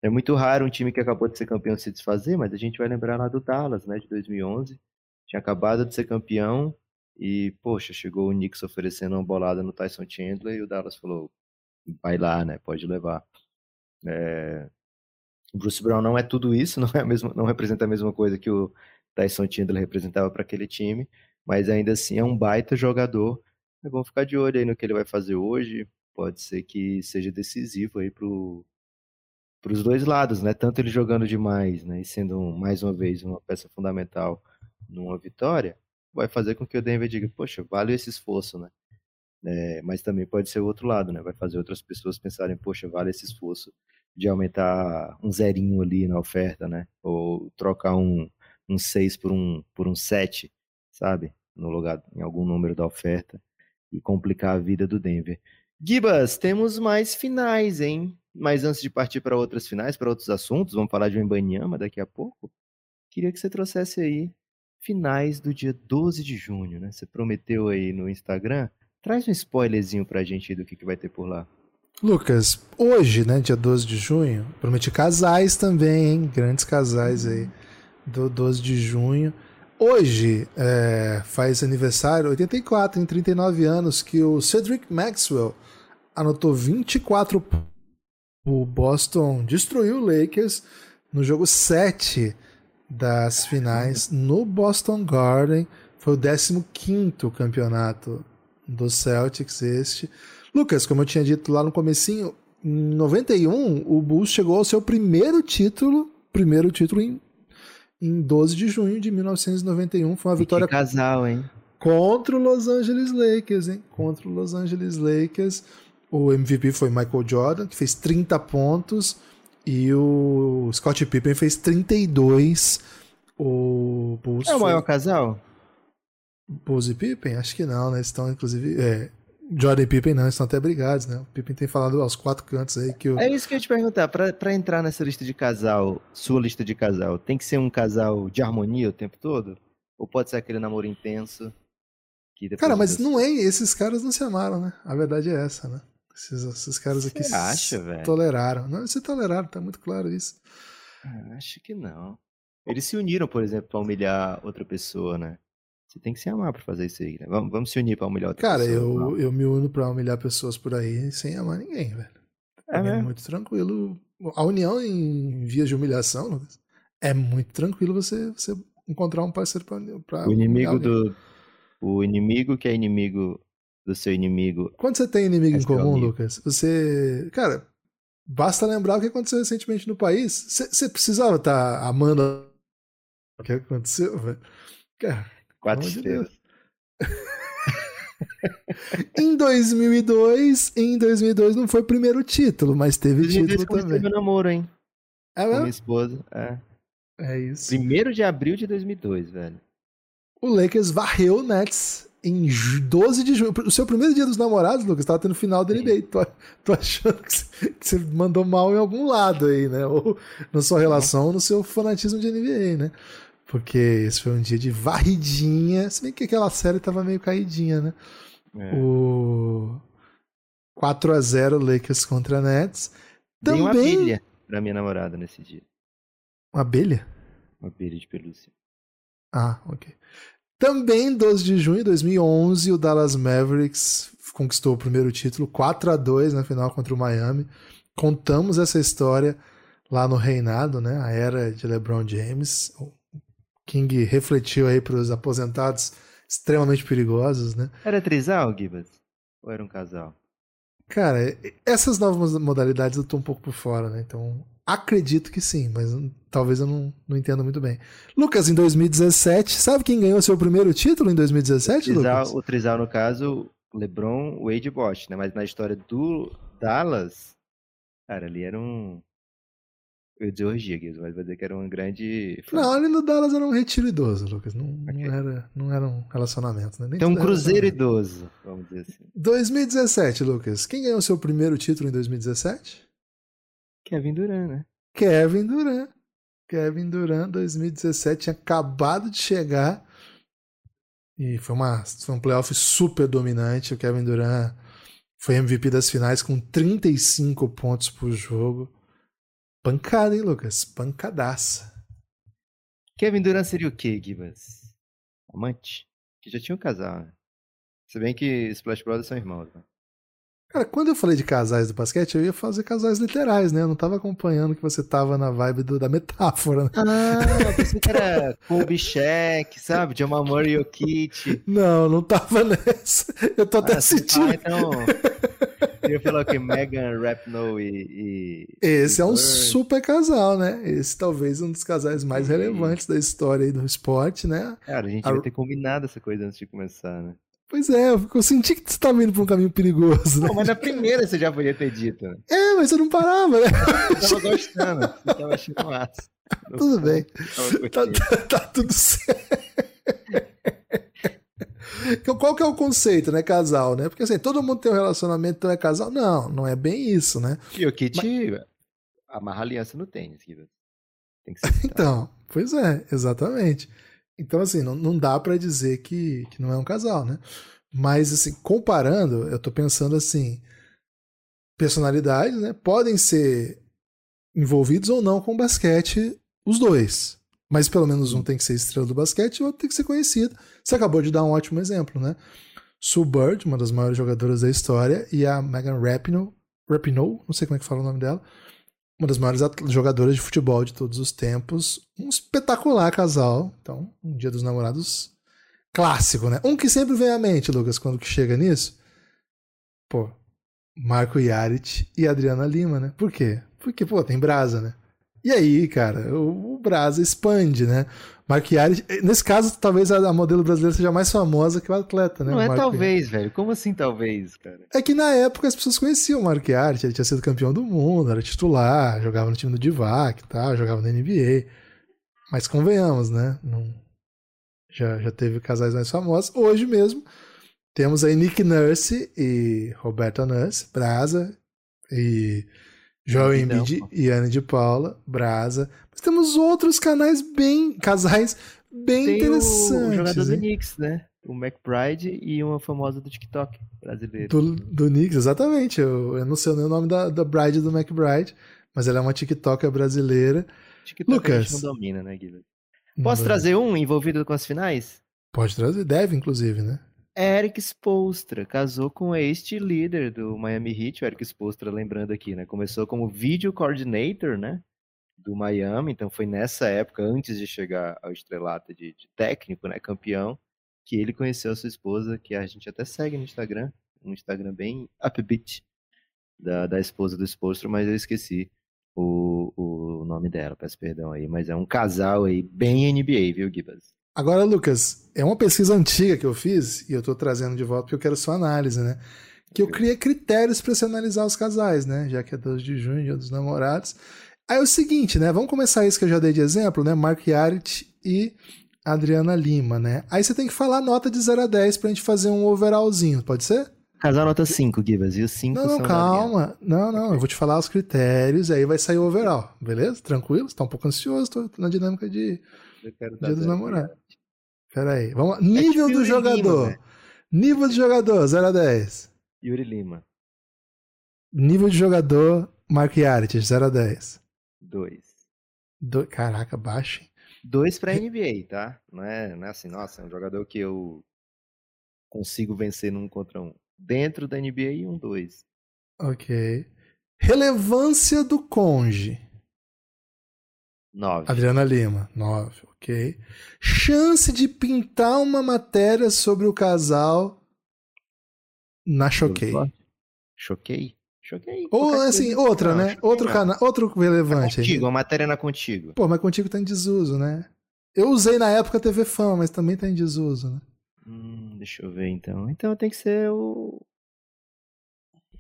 É muito raro um time que acabou de ser campeão se desfazer, mas a gente vai lembrar lá do Dallas, né, de 2011. Tinha acabado de ser campeão e, poxa, chegou o Knicks oferecendo uma bolada no Tyson Chandler e o Dallas falou, vai lá, né, pode levar. É... O Bruce Brown não é tudo isso, não, é a mesma, não representa a mesma coisa que o Tyson Chandler representava para aquele time, mas ainda assim é um baita jogador. É bom ficar de olho aí no que ele vai fazer hoje. Pode ser que seja decisivo aí pro para os dois lados, né? Tanto ele jogando demais, né? E sendo mais uma vez uma peça fundamental numa vitória, vai fazer com que o Denver diga, poxa, vale esse esforço, né? É, mas também pode ser o outro lado, né? Vai fazer outras pessoas pensarem, poxa, vale esse esforço de aumentar um zerinho ali na oferta, né? Ou trocar um, um 6 por um, por um 7, sabe? No lugar, em algum número da oferta e complicar a vida do Denver. Gibas, temos mais finais, hein? Mas antes de partir para outras finais, para outros assuntos, vamos falar de Embanyama daqui a pouco. Queria que você trouxesse aí finais do dia 12 de junho, né? Você prometeu aí no Instagram. Traz um spoilerzinho pra gente aí do que, que vai ter por lá. Lucas, hoje, né, dia 12 de junho, prometi casais também, hein? Grandes casais aí do 12 de junho. Hoje é, faz aniversário, 84, em 39 anos, que o Cedric Maxwell anotou 24 O Boston destruiu o Lakers no jogo 7 das finais no Boston Garden. Foi o 15 campeonato do Celtics este. Lucas, como eu tinha dito lá no comecinho, em 91 o Bulls chegou ao seu primeiro título, primeiro título em em 12 de junho de 1991. Foi uma vitória. Que casal, hein? Contra o Los Angeles Lakers, hein? Contra o Los Angeles Lakers. O MVP foi Michael Jordan, que fez 30 pontos. E o Scott Pippen fez 32. O Bulls é o maior foi... casal? Bulls e Pippen? Acho que não, né? Eles estão, inclusive. É, Jordan e Pippen não, estão até brigados, né? O Pippen tem falado aos quatro cantos aí que o... É isso que eu ia te perguntar, pra, pra entrar nessa lista de casal, sua lista de casal, tem que ser um casal de harmonia o tempo todo? Ou pode ser aquele namoro intenso? Cara, mas não é, esses caras não se amaram, né? A verdade é essa, né? Esses, esses caras aqui você acha, velho? toleraram. Não, se toleraram, tá muito claro isso. Ah, acho que não. Eles se uniram, por exemplo, pra humilhar outra pessoa, né? Você tem que se amar pra fazer isso aí, né? Vamos, vamos se unir pra humilhar outra Cara, pessoa. Cara, eu, eu me uno pra humilhar pessoas por aí sem amar ninguém, velho. É, é muito tranquilo. A união em vias de humilhação, Lucas, é muito tranquilo você, você encontrar um parceiro pra, pra O inimigo do. O inimigo que é inimigo do seu inimigo. Quando você tem inimigo é em comum, Lucas, você. Cara, basta lembrar o que aconteceu recentemente no país. Você precisava estar tá amando o que aconteceu, velho. Cara, Quatro estrelas. em 2002, em 2002 não foi o primeiro título, mas teve título também. meu namoro, hein? É mesmo? Com minha esposa, é. É isso. Primeiro de abril de 2002, velho. O Lakers varreu o Nets em 12 de junho. O seu primeiro dia dos namorados, Lucas, tava tendo final da NBA. Tô, tô achando que você mandou mal em algum lado aí, né? Ou na sua relação ou no seu fanatismo de NBA, né? Porque esse foi um dia de varridinha. Se bem que aquela série tava meio caidinha, né? É. O 4 a 0 Lakers contra Nets. Também uma abelha pra minha namorada nesse dia. Uma abelha? Uma abelha de pelúcia. Ah, ok. Também 12 de junho de 2011, o Dallas Mavericks conquistou o primeiro título 4 a 2 na final contra o Miami. Contamos essa história lá no reinado, né? A era de LeBron James, King refletiu aí para os aposentados extremamente perigosos, né? Era trisal, Gibas? Ou era um casal? Cara, essas novas modalidades eu tô um pouco por fora, né? Então, acredito que sim, mas talvez eu não, não entenda muito bem. Lucas, em 2017, sabe quem ganhou seu primeiro título em 2017, o trisal, Lucas? O trisal, no caso, LeBron, Wade e Bosch, né? Mas na história do Dallas, cara, ali era um eu dizer orgia, mas vai dizer que era um grande. Não, ali no Dallas era um retiro idoso, Lucas. Não, okay. não, era, não era um relacionamento, né? Nem então, um cruzeiro idoso, vamos dizer assim. 2017, Lucas. Quem ganhou seu primeiro título em 2017? Kevin Durant, né? Kevin Durant. Kevin Durant, 2017, tinha acabado de chegar E foi, uma, foi um playoff super dominante. O Kevin Durant foi MVP das finais com 35 pontos por jogo. Pancada, hein, Lucas? Pancadaça. Kevin Durant seria o quê, Gibas? Amante? Que já tinha um casal, né? Se bem que Splash Brothers são irmãos, né? Cara, quando eu falei de casais do basquete, eu ia fazer casais literais, né? Eu não tava acompanhando que você tava na vibe do, da metáfora. Né? Ah, eu pensei que era Kobe Shaq, sabe? Jamal Murray e Kit. Não, não tava nessa. Eu tô até ah, sentindo. Ah, então... Eu ia falar o que? Megan Rapinoe e, e... Esse e é um super casal, né? Esse talvez um dos casais mais relevantes da história aí do esporte, né? Cara, a gente a... vai ter combinado essa coisa antes de começar, né? Pois é, eu senti que você estava indo por um caminho perigoso. Né? Não, mas na primeira você já podia ter dito. Né? É, mas você não parava, né? Eu tava gostando, você tava achando massa. Tudo bem. Tá, tá, tá, tudo certo. Qual que é o conceito, né? Casal, né? Porque assim, todo mundo tem um relacionamento, então é casal. Não, não é bem isso, né? E o Kit mas... amarra aliança no tênis, Tem que ser. então, pois é, exatamente. Então, assim, não, não dá para dizer que, que não é um casal, né? Mas, assim, comparando, eu tô pensando assim: personalidades, né? Podem ser envolvidos ou não com basquete, os dois. Mas pelo menos um tem que ser estrela do basquete e o outro tem que ser conhecido. Você acabou de dar um ótimo exemplo, né? Sue Bird, uma das maiores jogadoras da história, e a Megan Rapinoe, Rapinoe, não sei como é que fala o nome dela, uma das maiores jogadoras de futebol de todos os tempos. Um espetacular casal. Então, um dia dos namorados clássico, né? Um que sempre vem à mente, Lucas, quando que chega nisso. Pô, Marco Yarit e Adriana Lima, né? Por quê? Porque, pô, tem brasa, né? E aí, cara, o, o brasa expande, né? Mark Yaris, nesse caso, talvez a, modelo brasileira seja mais famosa que o atleta, né? Não é talvez, velho. Como assim talvez, cara? É que na época as pessoas conheciam o Mark Yaris, ele tinha sido campeão do mundo, era titular, jogava no time do Divac e tal, jogava na NBA. Mas convenhamos, né? Não... Já, já teve casais mais famosos. Hoje mesmo temos aí Nick Nurse e Roberta Nurse, Brasa e Joel Embiid e Ana de Paula, Brasa. Mas temos outros canais bem. casais bem Tem interessantes. O, jogador do Knicks, né? O McBride e uma famosa do TikTok brasileira. Do, do Knicks, exatamente. Eu, eu não sei nem o nome da, da Bride do McBride, mas ela é uma TikToker brasileira. TikTok Lucas. a gente não domina, né, Guilherme? Posso não trazer um envolvido com as finais? Pode trazer, deve, inclusive, né? Eric Spolstra casou com este líder do Miami Heat, o Eric Spolstra, lembrando aqui, né? Começou como video coordinator, né? Do Miami, então foi nessa época, antes de chegar ao estrelato de, de técnico, né? Campeão, que ele conheceu a sua esposa, que a gente até segue no Instagram, um Instagram bem upbeat da, da esposa do Spolstra, mas eu esqueci o, o nome dela, peço perdão aí, mas é um casal aí bem NBA, viu, Gibas? Agora, Lucas, é uma pesquisa antiga que eu fiz e eu estou trazendo de volta porque eu quero sua análise, né? Que eu criei critérios para se analisar os casais, né? Já que é 12 de junho, dia dos namorados. Aí é o seguinte, né? Vamos começar isso que eu já dei de exemplo, né? Mark Yarit e Adriana Lima, né? Aí você tem que falar nota de 0 a 10 pra gente fazer um overallzinho, pode ser? Casal nota 5, Gibas, e os 5 Não, não, calma. Não, não, eu vou te falar os critérios, aí vai sair o overall, beleza? Tranquilo? Você tá um pouco ansioso, tô na dinâmica de Dia dos namorados. Pera aí. Vamos lá. Nível é tipo do jogador. Lima, Nível de jogador, 0 a 10. Yuri Lima. Nível de jogador, Mark Yarit, 0 a 10. 2. Do... Caraca, baixo. 2 pra NBA, tá? Não é, não é assim, nossa, é um jogador que eu consigo vencer num contra um. Dentro da NBA, um 2. Ok. Relevância do conge. 9. Adriana Lima, 9, ok. Chance de pintar uma matéria sobre o casal na Choquei. Choquei? Choquei. Ou assim, outra, não, né? Outro canal, outro relevante. contigo, aí. a matéria na Contigo. Pô, mas Contigo tá em desuso, né? Eu usei na época TV Fama, mas também tá em desuso, né? Hum, deixa eu ver então. Então tem que ser o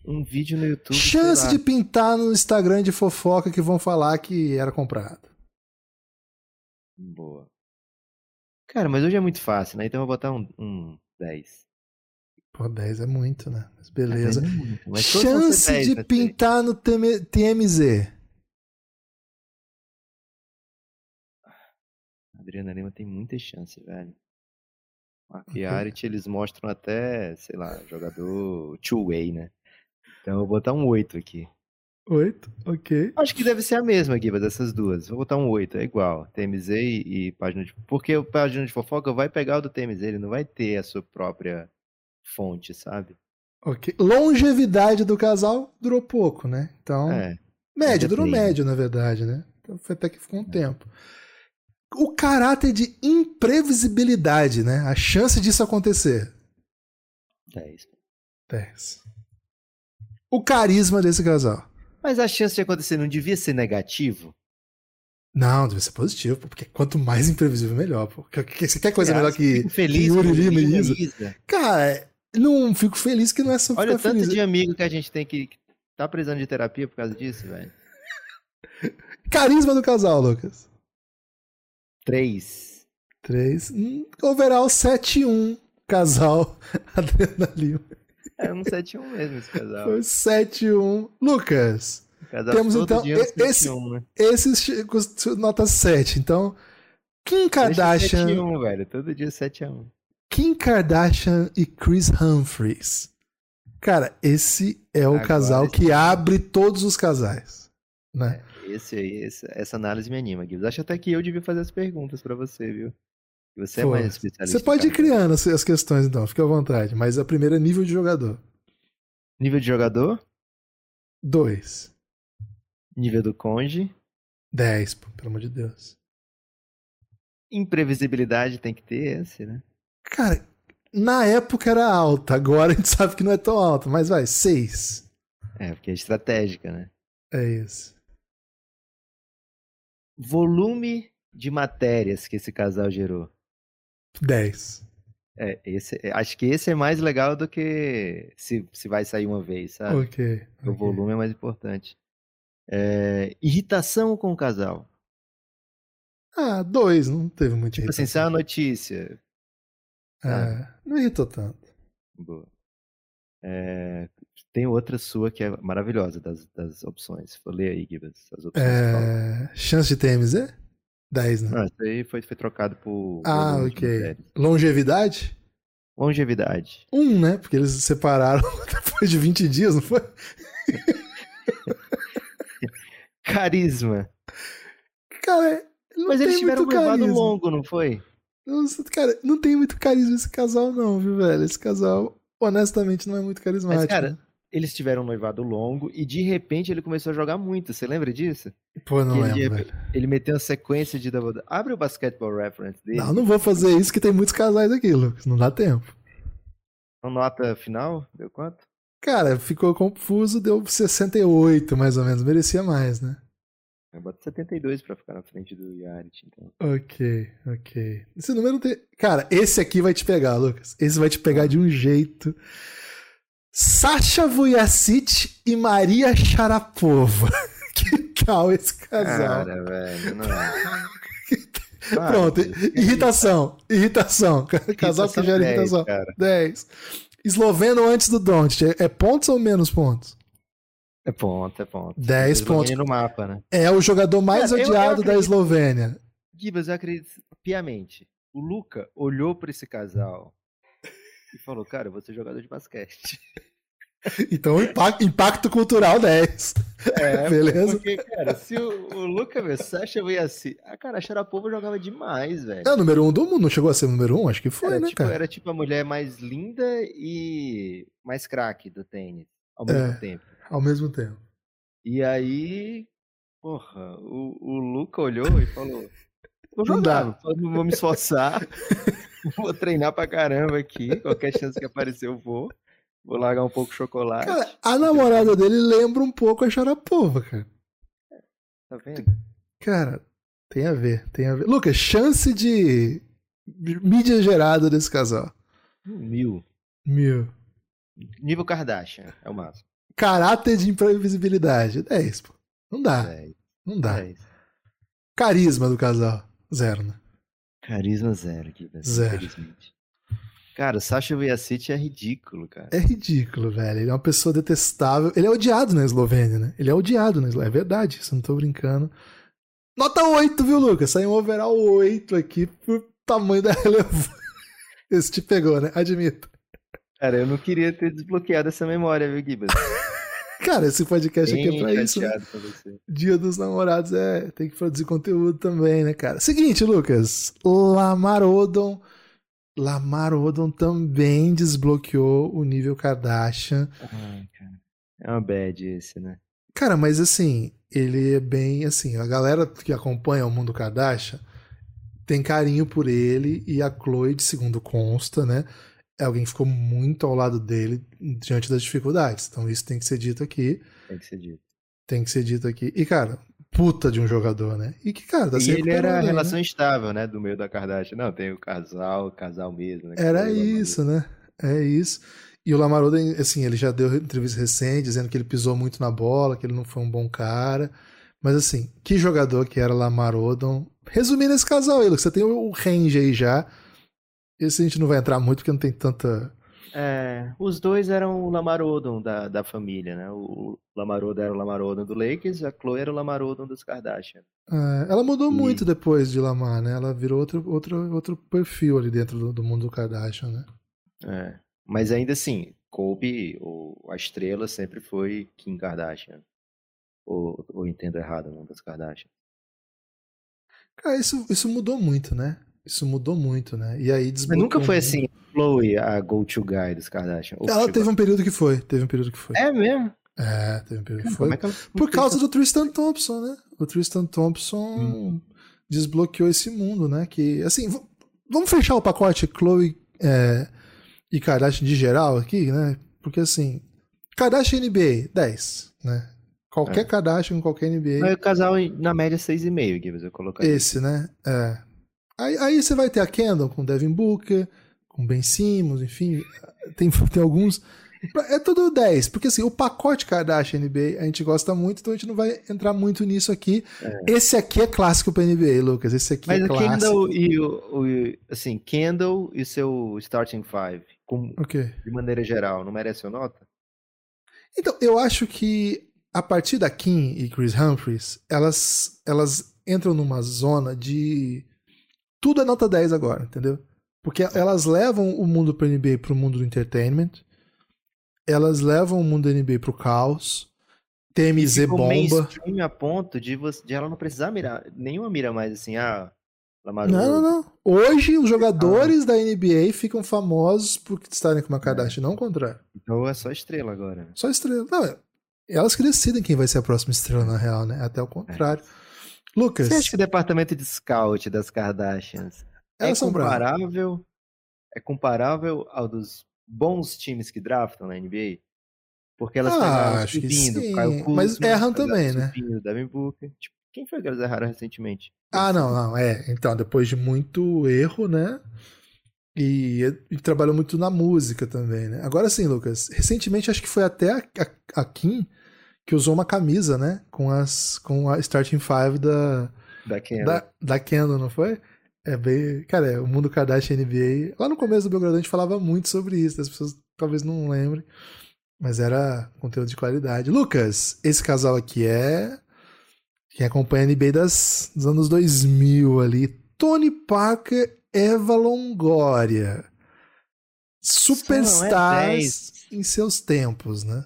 um vídeo no YouTube. Chance de pintar no Instagram de fofoca que vão falar que era comprado. Boa. Cara, mas hoje é muito fácil, né? Então eu vou botar um, um 10. Pô, 10 é muito, né? Mas beleza. É muito. Mas Chance 10, de né? pintar no TMZ. Adriana Lima tem muita chance, velho. Mark e Arit, eles mostram até, sei lá, jogador two-way, né? Então eu vou botar um 8 aqui. 8, ok. Acho que deve ser a mesma, Guiba, dessas duas. Vou botar um 8, é igual. TMZ e, e página de. Porque o página de fofoca vai pegar o do TMZ, ele não vai ter a sua própria fonte, sabe? Ok. Longevidade do casal durou pouco, né? Então. É. Médio, durou médio, na verdade, né? Então foi até que ficou um tempo. O caráter de imprevisibilidade, né? A chance disso acontecer. 10. 10. O carisma desse casal. Mas a chance de acontecer não devia ser negativo? Não, deve ser positivo, porque quanto mais imprevisível, melhor. Pô. Que- que- Você quer coisa Você melhor que, feliz que Yuri Lima e Lima Isa? Cara, não fico feliz que não é só Olha o ficar tanto feliz. de amigo que a gente tem que que tá precisando de terapia por causa disso, velho. Carisma do casal, Lucas. 3. 3. Hum, overall 7-1. Casal Adriana É um 7-1 mesmo esse casal. Foi 7-1. Lucas, casal Temos, então, e- esse- 7-1, né? esse custou nota 7. Então, Kim Kardashian, 7-1, velho. Todo dia 7x1. Kim Kardashian e Chris Humphries. Cara, esse é o Agora casal que sim. abre todos os casais. Né? Esse aí, esse- essa análise me anima, Gibbs. Acho até que eu devia fazer as perguntas pra você, viu? Você é Pô, mais especialista. Você pode ir criando as, as questões, então, fica à vontade. Mas a primeira é nível de jogador. Nível de jogador, 2. nível do conge, 10, pô, pelo amor de Deus. imprevisibilidade tem que ter esse, né? Cara, na época era alta, agora a gente sabe que não é tão alta, mas vai, 6. É, porque é estratégica, né? É isso. Volume de matérias que esse casal gerou. 10. É, esse, é- acho que esse é mais legal do que se, se vai sair uma vez, sabe? Ok. O volume é mais importante. É, irritação com o casal. Ah, 2, não teve muito Tipo assim, se é uma notícia. É, não irritou tanto. Boa. É, tem outra sua que é maravilhosa das, das opções. Ler aí, Gibbs, as opções. É, chance de TMZ? 10, né? Não, isso aí foi, foi trocado por. ah, de ok. Longevidade? Longevidade. 1, um, né? Porque eles se separaram depois de 20 dias, não foi? Carisma. Cara, não Mas tem eles tiveram um muito noivado carisma. longo, não foi? Não sei, Cara, não tem muito carisma esse casal, não, viu, velho? Esse casal, honestamente, não é muito carismático. Mas, cara, eles tiveram um noivado longo e de repente ele começou a jogar muito. Você lembra disso? Pô, não que ele, lembro, repente- ele meteu uma sequência de double. Abre o basketball reference dele. Não, não vou fazer isso que tem muitos casais aqui, Lucas. Não dá tempo. Então, nota final, deu quanto? Cara, ficou confuso, deu 68, mais ou menos. Merecia mais, né? Eu boto 72 pra ficar na frente do Yarit, então. Ok, ok. Esse número tem. Cara, esse aqui vai te pegar, Lucas. Esse vai te pegar de um jeito. Sasha Vujacic e Maria Sharapova. que tal esse casal? Cara, velho, não. Pronto, irritação. Irritação. Casal que gera 10, irritação. Cara. 10. Esloveno antes do Doncic. É pontos ou menos pontos? É ponto, é ponto. 10 pontos. no mapa, né? É o jogador mais Cara, eu- eu odiado da. Eslovênia. Gibas, eu acredito piamente. O Luca olhou pra esse casal e falou, cara, eu vou ser jogador de basquete. Então, impacto, impacto cultural 10. É, Beleza? Porque, cara, se o, o Luca, Sasha veio assim. Ah, cara, a Sharapova jogava demais, velho. É o número 1 um do mundo. Não chegou a ser o número 1? Um? Acho que foi, era, né, tipo, cara? era tipo a mulher mais linda e mais craque do tênis ao mesmo É. tempo. Ao mesmo tempo. E aí, porra, o, o Luca olhou e falou: Vou Não jogar, dá. vou, vou me esforçar, vou treinar pra caramba aqui. Qualquer chance que aparecer, eu vou. Vou largar um pouco de chocolate. Cara, a namorada dele lembra um pouco a Sharapova, cara. tá vendo? Cara, tem a ver, tem a ver. Lucas, chance de mídia gerada desse casal. Mil. Mil. Nível Kardashian, é o máximo. Caráter de imprevisibilidade. 10, pô. Não dá, Dez, não dá. dez. Carisma do casal. Zero, né? Carisma zero aqui, velho, Zero. infelizmente. Cara, o Sasha Vujacic é ridículo, cara. É ridículo, velho. Ele é uma pessoa detestável. Ele é odiado na Eslovênia, né? Ele é odiado na Eslovênia. É verdade, isso eu não tô brincando. Nota 8, viu, Lucas? Saiu um overall 8 aqui por tamanho da relevância. Esse te pegou, né? Admito. Cara, eu não queria ter desbloqueado essa memória, viu, Gibas? Cara, esse podcast Bem aqui é pra isso. Né? Dia dos namorados é. Tem que produzir conteúdo também, né, cara? Seguinte, Lucas. Lamar Odom. Lamar Odom também desbloqueou o nível Kardashian. Ai, cara. É uma bad esse, né? Cara, mas assim, ele é bem assim. A galera que acompanha o mundo Kardashian tem carinho por ele e a Chloe, segundo consta, né? É alguém que ficou muito ao lado dele diante das dificuldades. Então isso tem que ser dito aqui. Tem que ser dito. Tem que ser dito aqui. E, cara, puta de um jogador, né? E que, cara, tá e ele era a aí, relação né? estável, né? Do meio da Kardashian. Não, tem o casal, casal mesmo. Né? Era o isso, né? É isso. E o Lamar Odom, assim, ele já deu entrevista recente dizendo que ele pisou muito na bola, que ele não foi um bom cara. Mas assim, que jogador que era Lamar Odom. Resumindo esse casal aí, Lucas, você tem o range aí já. Esse a gente não vai entrar muito porque não tem tanta. É, os dois eram o Lamar Odom da, da família, né? O Lamar Odom era o Lamar Odom do Lakers, a Chloe era o Lamar Odom dos Kardashian. É, ela mudou E- muito depois de Lamar, né? Ela virou outro, outro, outro perfil ali dentro do, do mundo do Kardashian, né? É. Mas ainda assim, Kobe, o, a estrela sempre foi Kim Kardashian. Ou, ou entendo errado, não das Kardashian. Cara, isso, isso mudou muito, né? Isso mudou muito, né? E aí Mas desbloqueou nunca foi assim, Chloe, a go-to guy dos Kardashian. Ela teve um período que foi. Teve um período que foi. É mesmo? É, teve um período que foi. É que ela... Por causa do Tristan Thompson, né? O Tristan Thompson Hum. desbloqueou esse mundo, né? Que, assim, vamos fechar o pacote Chloe é, e Kardashian de geral aqui, né? Porque, assim, Kardashian NBA, 10, né? Qualquer É. Kardashian, qualquer NBA, Mas o casal, na média, 6,5, Gibbs, eu colocaria. esse, né? É. Aí, aí você vai ter a Kendall com Devin Booker, com Ben Simmons, enfim, tem, tem alguns... É tudo 10, porque assim, o pacote Kardashian NBA a gente gosta muito, então a gente não vai entrar muito nisso aqui. Esse aqui é clássico pra NBA, Lucas. Esse aqui Mas é o clássico. Kendall e o, o- Assim, Kendall e seu starting five, com, Ok. de maneira geral, não merece a nota? Então, eu acho que a partir da Kim e Chris Humphries, elas, elas entram numa zona de. Tudo é nota 10 agora, entendeu? Porque elas levam o mundo pro NBA pro mundo do entertainment. Elas levam o mundo da NBA pro caos. TMZ Ficou bomba. a ponto de, você, de ela não precisar mirar. Nenhuma mira mais assim, ah, Lamar Não, não, não. Hoje os jogadores da NBA ficam famosos por estarem com uma Kardashian, não o contrário. Então é só estrela agora. né? Só estrela. Não, é- elas que decidem quem vai ser a próxima estrela, na real, né? Até o contrário. Lucas, Você acha que o departamento de scout das Kardashians é comparável, é comparável ao dos bons times que draftam na NBA? Porque elas Ah, que subindo, sim, Kyle Kuzma, mas erram também, né? subindo Devin Booker. Tipo, quem foi que elas erraram recentemente? Ah, não, não, é. Então, depois de muito erro, né? E, e trabalhou muito na música também, né? Agora sim, Lucas. Recentemente, acho que foi até a, a, a Kim que usou uma camisa, né? Com, as, com a starting five da, Da Kendall. da, da Kendall, não foi? É bem. Cara, é, o mundo Kardashian NBA. Lá no começo do Belgrado a gente falava muito sobre isso, as pessoas talvez não lembrem. Mas era conteúdo de qualidade. Lucas, esse casal aqui é. Quem acompanha a NBA das, dos anos 2000 ali. Tony Parker, Eva Longoria. Superstars em seus tempos, né?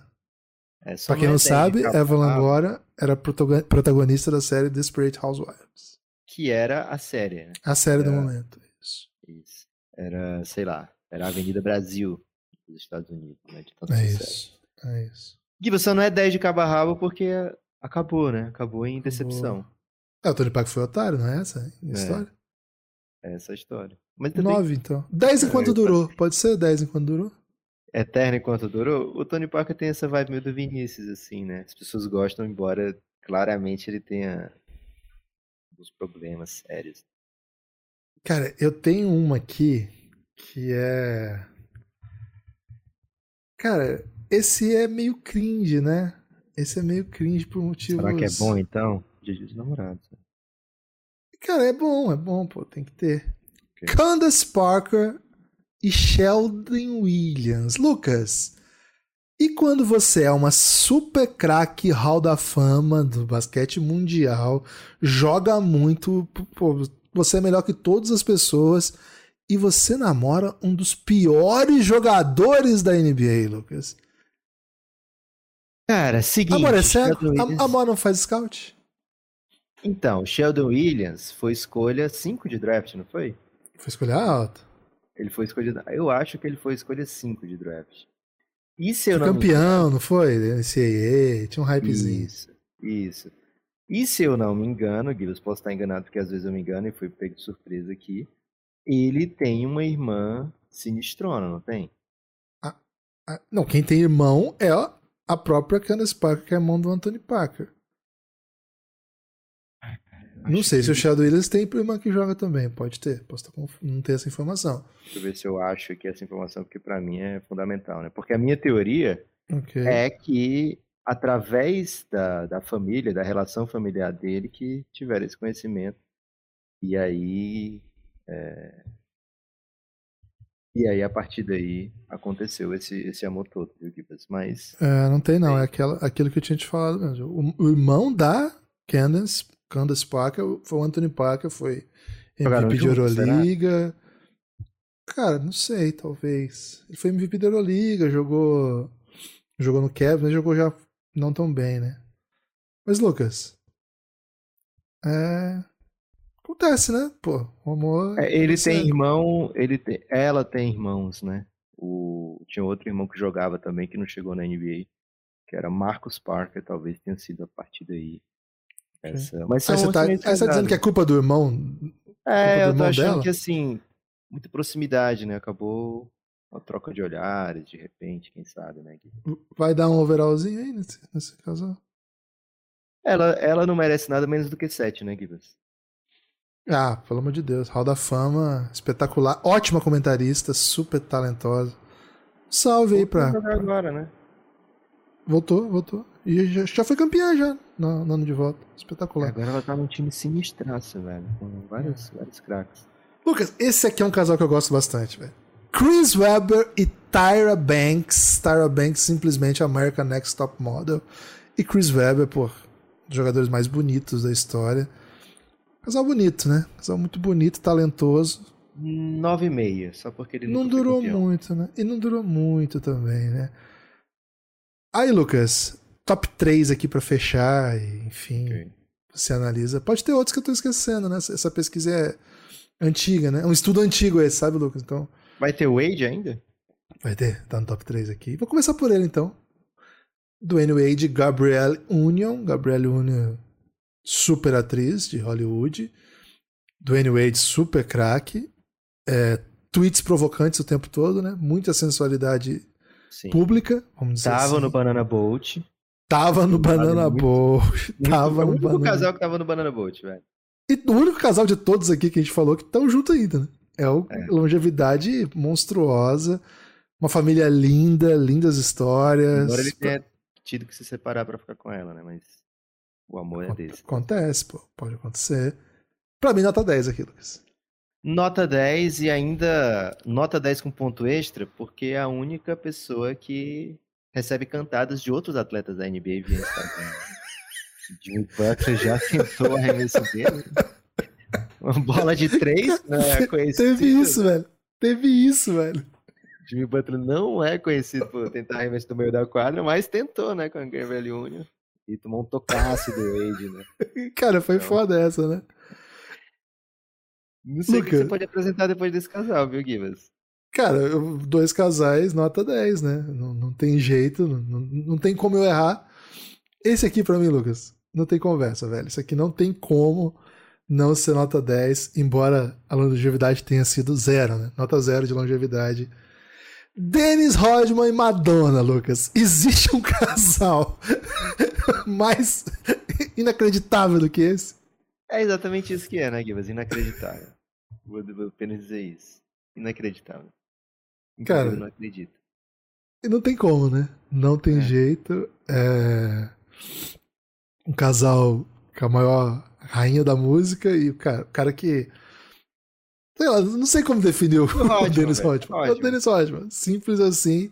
É, só Pra quem é não 10 sabe, Eva rabo, Longoria era protagon- protagonista da série Desperate Housewives. Que era a série, né? A série do É. momento. Isso. Isso. Era, sei lá, era a Avenida Brasil dos Estados Unidos, né? É isso. É isso. Que você não é 10 de cabo a rabo porque acabou, né? Acabou em decepção. É, o Tony Parker foi otário, não é essa a É. história? É essa a história. Mas também, Nove, então. Dez enquanto eu- durou. Pode ser dez enquanto durou? Eterno enquanto durou, o Tony Parker tem essa vibe meio do Vinícius, assim, né? As pessoas gostam, embora claramente ele tenha alguns problemas sérios. Cara, eu tenho uma aqui que é. Cara, esse é meio cringe, né? Esse é meio cringe por motivos. Será que é bom, então? Dia dos namorados. Cara, é bom, é bom, pô, tem que ter. Ok. Candace Parker e Sheldon Williams. Lucas, e quando você é uma super craque hall da fama do basquete mundial, joga muito, pô, você é melhor que todas as pessoas e você namora um dos piores jogadores da NBA, Lucas. Cara, seguinte. Amor, é sério? Williams- Amor não faz scout? Então, Sheldon Williams foi escolha 5 de draft, não foi? Foi escolher alto. Ele foi escolhido. Eu acho que ele foi escolha 5 de draft. E se eu Foi não me campeão, não foi? NCAA, tinha um hypezinho. Isso, isso. E se eu não me engano, Guilherme, posso estar enganado porque às vezes eu me engano e fui pego de surpresa aqui. Ele tem uma irmã sinistrona, não tem? Ah, Não, quem tem irmão é a própria Candace Parker, que é irmão do Anthony Parker. Não sei que- se o Shadow Williams tem irmã que joga também. Pode ter. Posso não ter essa informação. Deixa eu ver se eu acho aqui essa informação, porque pra mim é fundamental, né? Porque a minha teoria Ok. é que através da, da família, da relação familiar dele, que tiveram esse conhecimento. E aí. é, E aí, a partir daí, aconteceu esse, esse amor todo, viu, Gibas? Mas. É, não tem não. Tem. É aquela, aquilo que eu tinha te falado mesmo. O, o irmão da Candace, Candace Parker foi o Anthony Parker, foi MVP de? Euroliga. Cara, não sei, talvez. Ele foi MVP da Euroliga, jogou jogou no Cavs, mas jogou já não tão bem, né? Mas Lucas, é acontece, né? Pô, o amor É, ele Você- tem irmão, ele tem, ela tem irmãos, né? O, tinha outro irmão que jogava também, que não chegou na NBA, que era Marcus Parker, talvez tenha sido a partir daí. Essa, mas Aí são você tá, aí você tá dizendo que é culpa do irmão? É, do eu tô achando dela? que assim, muita proximidade, né? Acabou uma troca de olhares, de repente, quem sabe, né? Vai dar um overallzinho aí nesse, nesse casal? Ela, ela não merece nada menos do que sete, né, Gibas? Ah, pelo amor de Deus. Hall da Fama, espetacular. Ótima comentarista, super talentosa. Salve aí pra. agora, né? Voltou, voltou. E já, já foi campeã já no, no ano de volta. Espetacular. Agora ela tá num time sinistraço, velho. Com vários, vários craques. Lucas, esse aqui é um casal que eu gosto bastante, velho. Chris Webber e Tyra Banks. Tyra Banks, simplesmente American Next Top Model. E Chris Webber, pô, um dos jogadores mais bonitos da história. Casal bonito, né? Casal muito bonito, talentoso. 9,5, só porque ele Não durou muito, né? E não durou muito também, né? Aí, Lucas, top 3 aqui pra fechar, e, enfim, Ok. você analisa. Pode ter outros que eu tô esquecendo, né? Essa- Essa pesquisa é antiga, né? É um estudo antigo esse, sabe, Lucas? Então, Vai ter Wade ainda? vai ter, tá no top 3 aqui. Vou começar por ele, então. Dwayne Wade, Gabrielle Union. Gabrielle Union, super atriz de Hollywood. Dwayne Wade, super craque. É, tweets provocantes o tempo todo, né? Muita sensualidade Sim. pública, vamos dizer Tava assim. no Banana Boat. Tava no Banana Boat. Tava é o no único Banana casal que tava no Banana Boat, velho. E o único casal de todos aqui que a gente falou que estão junto ainda, né? É o É. longevidade monstruosa, uma família linda, lindas histórias. Embora ele tenha tido que se separar pra ficar com ela, né? Mas o amor é Acon- desse. Acontece, pô, pode acontecer. Pra mim, nota 10 aqui, Lucas. Nota 10 e ainda nota 10 com ponto extra, porque é a única pessoa que recebe cantadas de outros atletas da NBA via Instagram. Jimmy Butler já tentou arremesso dele. Uma bola de três, não é conhecido. Teve isso, velho. Teve isso, velho. Jimmy Butler não é conhecido por tentar arremesso do meio da quadra, mas tentou, né, com a Gabriel Union. E tomou um tocaço do Wade, né? Cara, foi Então. foda essa, né? Não sei o que você pode apresentar depois desse casal, viu, Gibas? Cara, eu- dois casais, nota 10, né? Não, não tem jeito, não, não, tem como eu errar. Esse aqui pra mim, Lucas, não tem conversa, velho. Isso aqui não tem como não ser nota 10, embora a longevidade tenha sido zero, né? Nota zero de longevidade. Dennis Rodman e Madonna, Lucas. Existe um casal mais inacreditável do que esse? É exatamente isso que é, né, Gibas? Inacreditável. Vou apenas dizer isso. Inacreditável. Cara, Inclusive, não acredito. E não tem como, né? Não tem É. jeito. É... Um casal com a maior rainha da música e o cara, o cara que. Sei lá, não sei como definir o, Rodman, o Dennis velho, Rodman. É o. Dennis Rodman. Simples assim.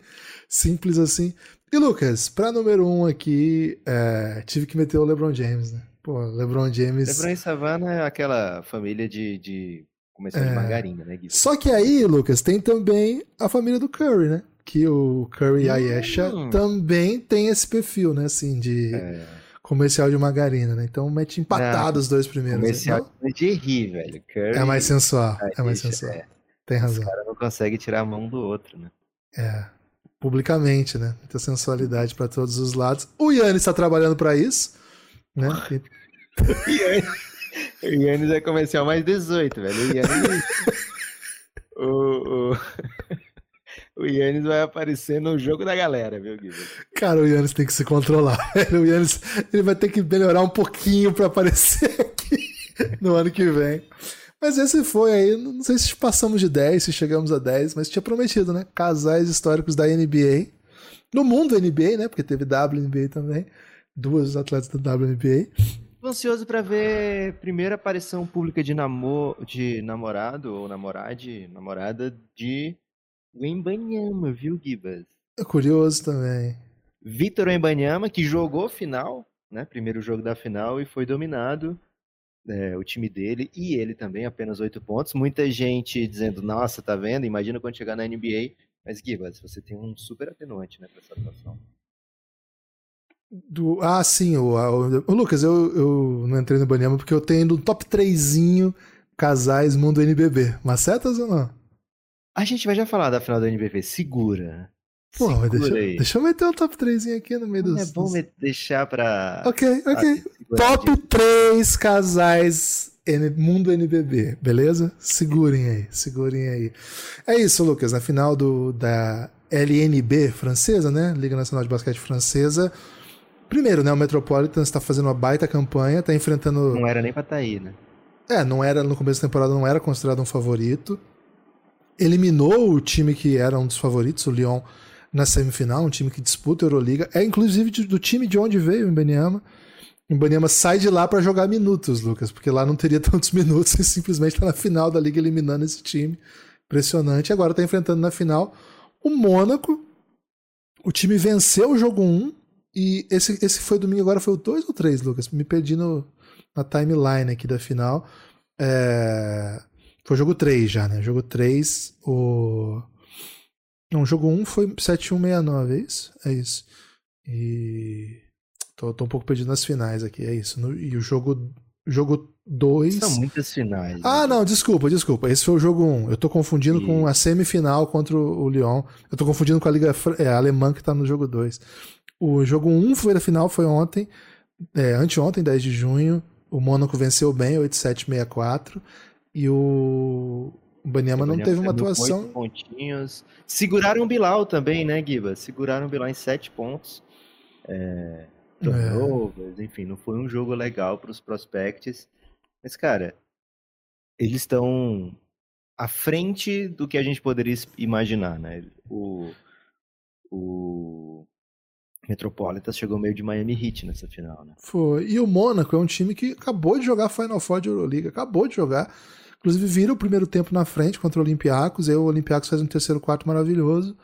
Simples assim. E Lucas, pra número um aqui, é, tive que meter o LeBron James, né? Pô, LeBron James. LeBron e Savannah é aquela família de, de comercial É. de margarina, né, Gui? Só que aí, Lucas, tem também a família do Curry, né? Que o Curry e a Ayesha Hum. também tem esse perfil, né? Assim, de É, comercial de margarina, né? Então mete empatado os dois primeiros. comercial Não? de rir, velho. Curry, É mais sensual, Ayesha, é mais sensual. é. Tem razão. caras não conseguem tirar a mão do outro, né? É. Publicamente, né? Muita sensualidade pra todos os lados. O Yannis está trabalhando pra isso, né? O Yannis é comercial mais 18, velho. O Yannis. o, o... o Yannis vai aparecer no jogo da galera, viu, Gui? Cara, o Yannis tem que se controlar. O Yannis ele vai ter que melhorar um pouquinho pra aparecer aqui no ano que vem. Mas esse foi aí, não sei se passamos de 10, se chegamos a 10, mas tinha prometido, né? Casais históricos da NBA. No mundo NBA, né? Porque teve WNBA também. Duas atletas da WNBA. Tô ansioso pra ver primeira aparição pública de, namo... de namorado ou namorade, namorada de Wembanyama, viu, Gibas? É curioso também. Vitor Wembanyama, que jogou final, né? Primeiro jogo da final e foi dominado. é, o time dele e ele também, apenas oito pontos. Muita gente dizendo, nossa, tá vendo? Imagina quando chegar na NBA. Mas, Gibas, você tem um super atenuante, né, pra essa atuação. Do, ah, sim, o, o- o Lucas, eu, eu não entrei no Banyama porque eu tenho no top 3 casais mundo NBB. Macetas ou não? A gente vai já falar da final da NBB, segura. Pô, mas segura deixa, aí. deixa eu meter um top 3 aqui no meio Não dos. é bom me- deixar pra... Ok, ok. Top de- 3 casais N- mundo NBB, beleza? Segurem aí, segurem aí. É isso, Lucas. Na final do, da LNB francesa, né? Liga Nacional de Basquete Francesa. Primeiro, né? O Metropolitan está fazendo uma baita campanha, está enfrentando. Não era nem pra tá aí, né? É, não era no começo da temporada não era considerado um favorito. Eliminou o time que era um dos favoritos, o Lyon, na semifinal, um time que disputa a Euroliga. É inclusive do time de onde veio o Ibaniama. O Ibaniama sai de lá para jogar minutos, Lucas, porque lá não teria tantos minutos e simplesmente está na final da liga eliminando esse time. Impressionante. Agora está enfrentando na final o Mônaco. O time venceu o jogo 1 e esse, esse foi domingo, agora foi o 2 ou 3, Lucas? Me perdi no, na timeline aqui da final. É, Foi o jogo 3 já, né? Jogo 3, o. Não, o jogo 1 foi 7169, é isso? É isso. E. Tô, tô um pouco perdido nas finais aqui, é isso. No- E o jogo. Jogo 2. São muitas finais. Ah, né? não, desculpa, desculpa. Esse foi o jogo 1. Eu tô confundindo E- com a semifinal contra o Lyon. Eu tô confundindo com a Liga Fran- é, alemã que tá no jogo 2. O jogo 1 foi da final, foi ontem, é, anteontem, 10 de junho. O Mônaco venceu bem, 8-7-6-4. E o, o Banyama não teve uma atuação. pontinhos. Seguraram o Bilal também, né, Giba? Seguraram o Bilal em sete pontos. É, turnovers, enfim, não foi um jogo legal para os prospects. Mas, cara, eles estão à frente do que a gente poderia imaginar, né? O, o Metropolitan chegou meio de Miami Heat nessa final, né? Foi. E o Mônaco é um time que acabou de jogar Final Four de Euroliga, acabou de jogar. Inclusive vira o primeiro tempo na frente contra o Olympiacos, e o Olympiacos faz um terceiro quarto maravilhoso.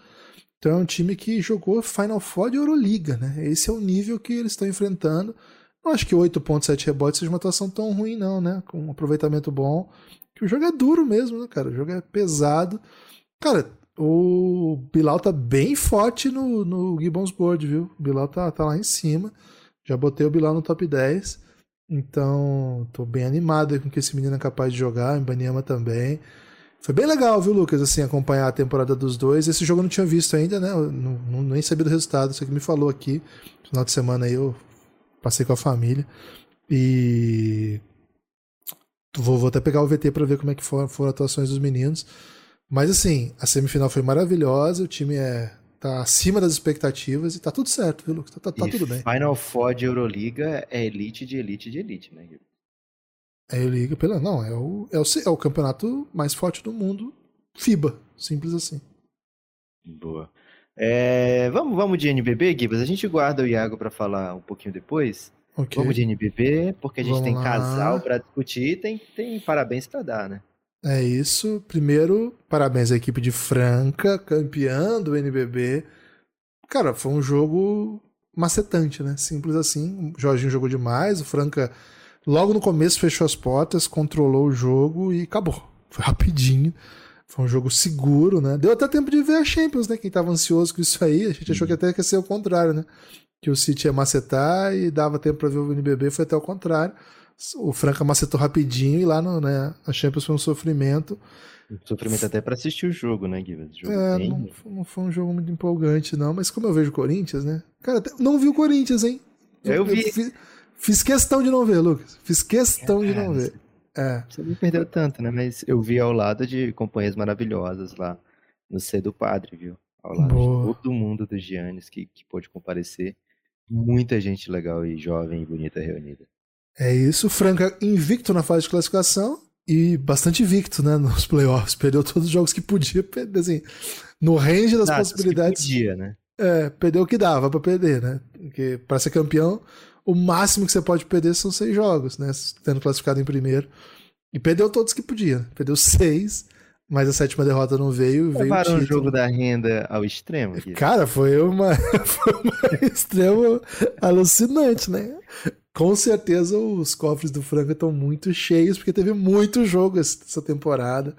Então é um time que jogou Final Four de Euroliga, né? Esse é o nível que eles estão enfrentando. Não acho que 8.7 rebotes seja uma atuação tão ruim não, né? Com um aproveitamento bom. Que o jogo é duro mesmo, né, cara? O jogo é pesado. Cara, o Bilal tá bem forte no, no Gibbons Board, viu? O Bilal tá, tá lá em cima. Já botei o Bilal no top 10. Então, tô bem animado com que esse menino é capaz de jogar. O Banyama também. Foi bem legal, viu, Lucas, assim, acompanhar a temporada dos dois. Esse jogo eu não tinha visto ainda, né? Eu não, não- nem sabia do resultado. Você que me falou aqui. Final de semana aí eu passei com a família. E. Vou, vou até pegar o VT pra ver como é que foram, foram as atuações dos meninos. Mas assim, a semifinal foi maravilhosa, o time é, tá acima das expectativas e tá tudo certo, viu, Lucas? Tá, tá- tá tudo bem. Final Four de Euroliga é elite de elite de elite, né, Giba? É a Liga pela. Não, é o, é, o, é o campeonato mais forte do mundo. FIBA. Simples assim. Boa. É, vamos, vamos de NBB, Gibas? A gente guarda o Iago para falar um pouquinho depois. Ok. Vamos de NBB, porque a gente Vamos tem lá. casal para discutir e tem, tem parabéns para dar, né? É isso. Primeiro, parabéns à equipe de Franca, campeã do NBB. Cara, foi um jogo macetante, né? Simples assim. O Jorginho jogou demais, o Franca logo no começo fechou as portas, controlou o jogo e acabou. Foi rapidinho. Foi um jogo seguro, né? Deu até tempo de ver a Champions, né? Quem tava ansioso com isso aí, a gente achou que até ia ser o contrário, né? Que o City ia macetar e dava tempo para ver o NBB, foi até o contrário. O Franca macetou rapidinho e lá no, né, a Champions foi um sofrimento. Um sofrimento até para assistir o jogo, né, Guilherme? É, bem... não, não, foi um jogo muito empolgante, não. Mas como eu vejo o Corinthians, né? Cara, não vi o Corinthians, hein? Eu, vi. fiz, fiz, questão de não ver, Lucas. Fiz questão é, de não ver. É. Você não perdeu tanto, né? Mas eu vi ao lado de companhias maravilhosas lá no C do Padre, viu? Ao lado Boa. de todo mundo do Giannis que, que pôde comparecer. Muita gente legal e jovem e bonita reunida. É isso, Franca invicto na fase de classificação e bastante invicto, né, nos playoffs. Perdeu todos os jogos que podia perder, assim, no range das possibilidades. Que podia, né? É, perdeu o que dava para perder, né? Porque para ser campeão, o máximo que você pode perder são seis jogos, né? Tendo classificado em primeiro. E perdeu todos que podia. Perdeu seis, mas a sétima derrota não veio. Levaram veio o, o jogo da renda ao extremo. Aqui. Cara, foi uma, foi uma extremo alucinante, né? Com certeza os cofres do Franca estão muito cheios, porque teve muito jogo essa temporada.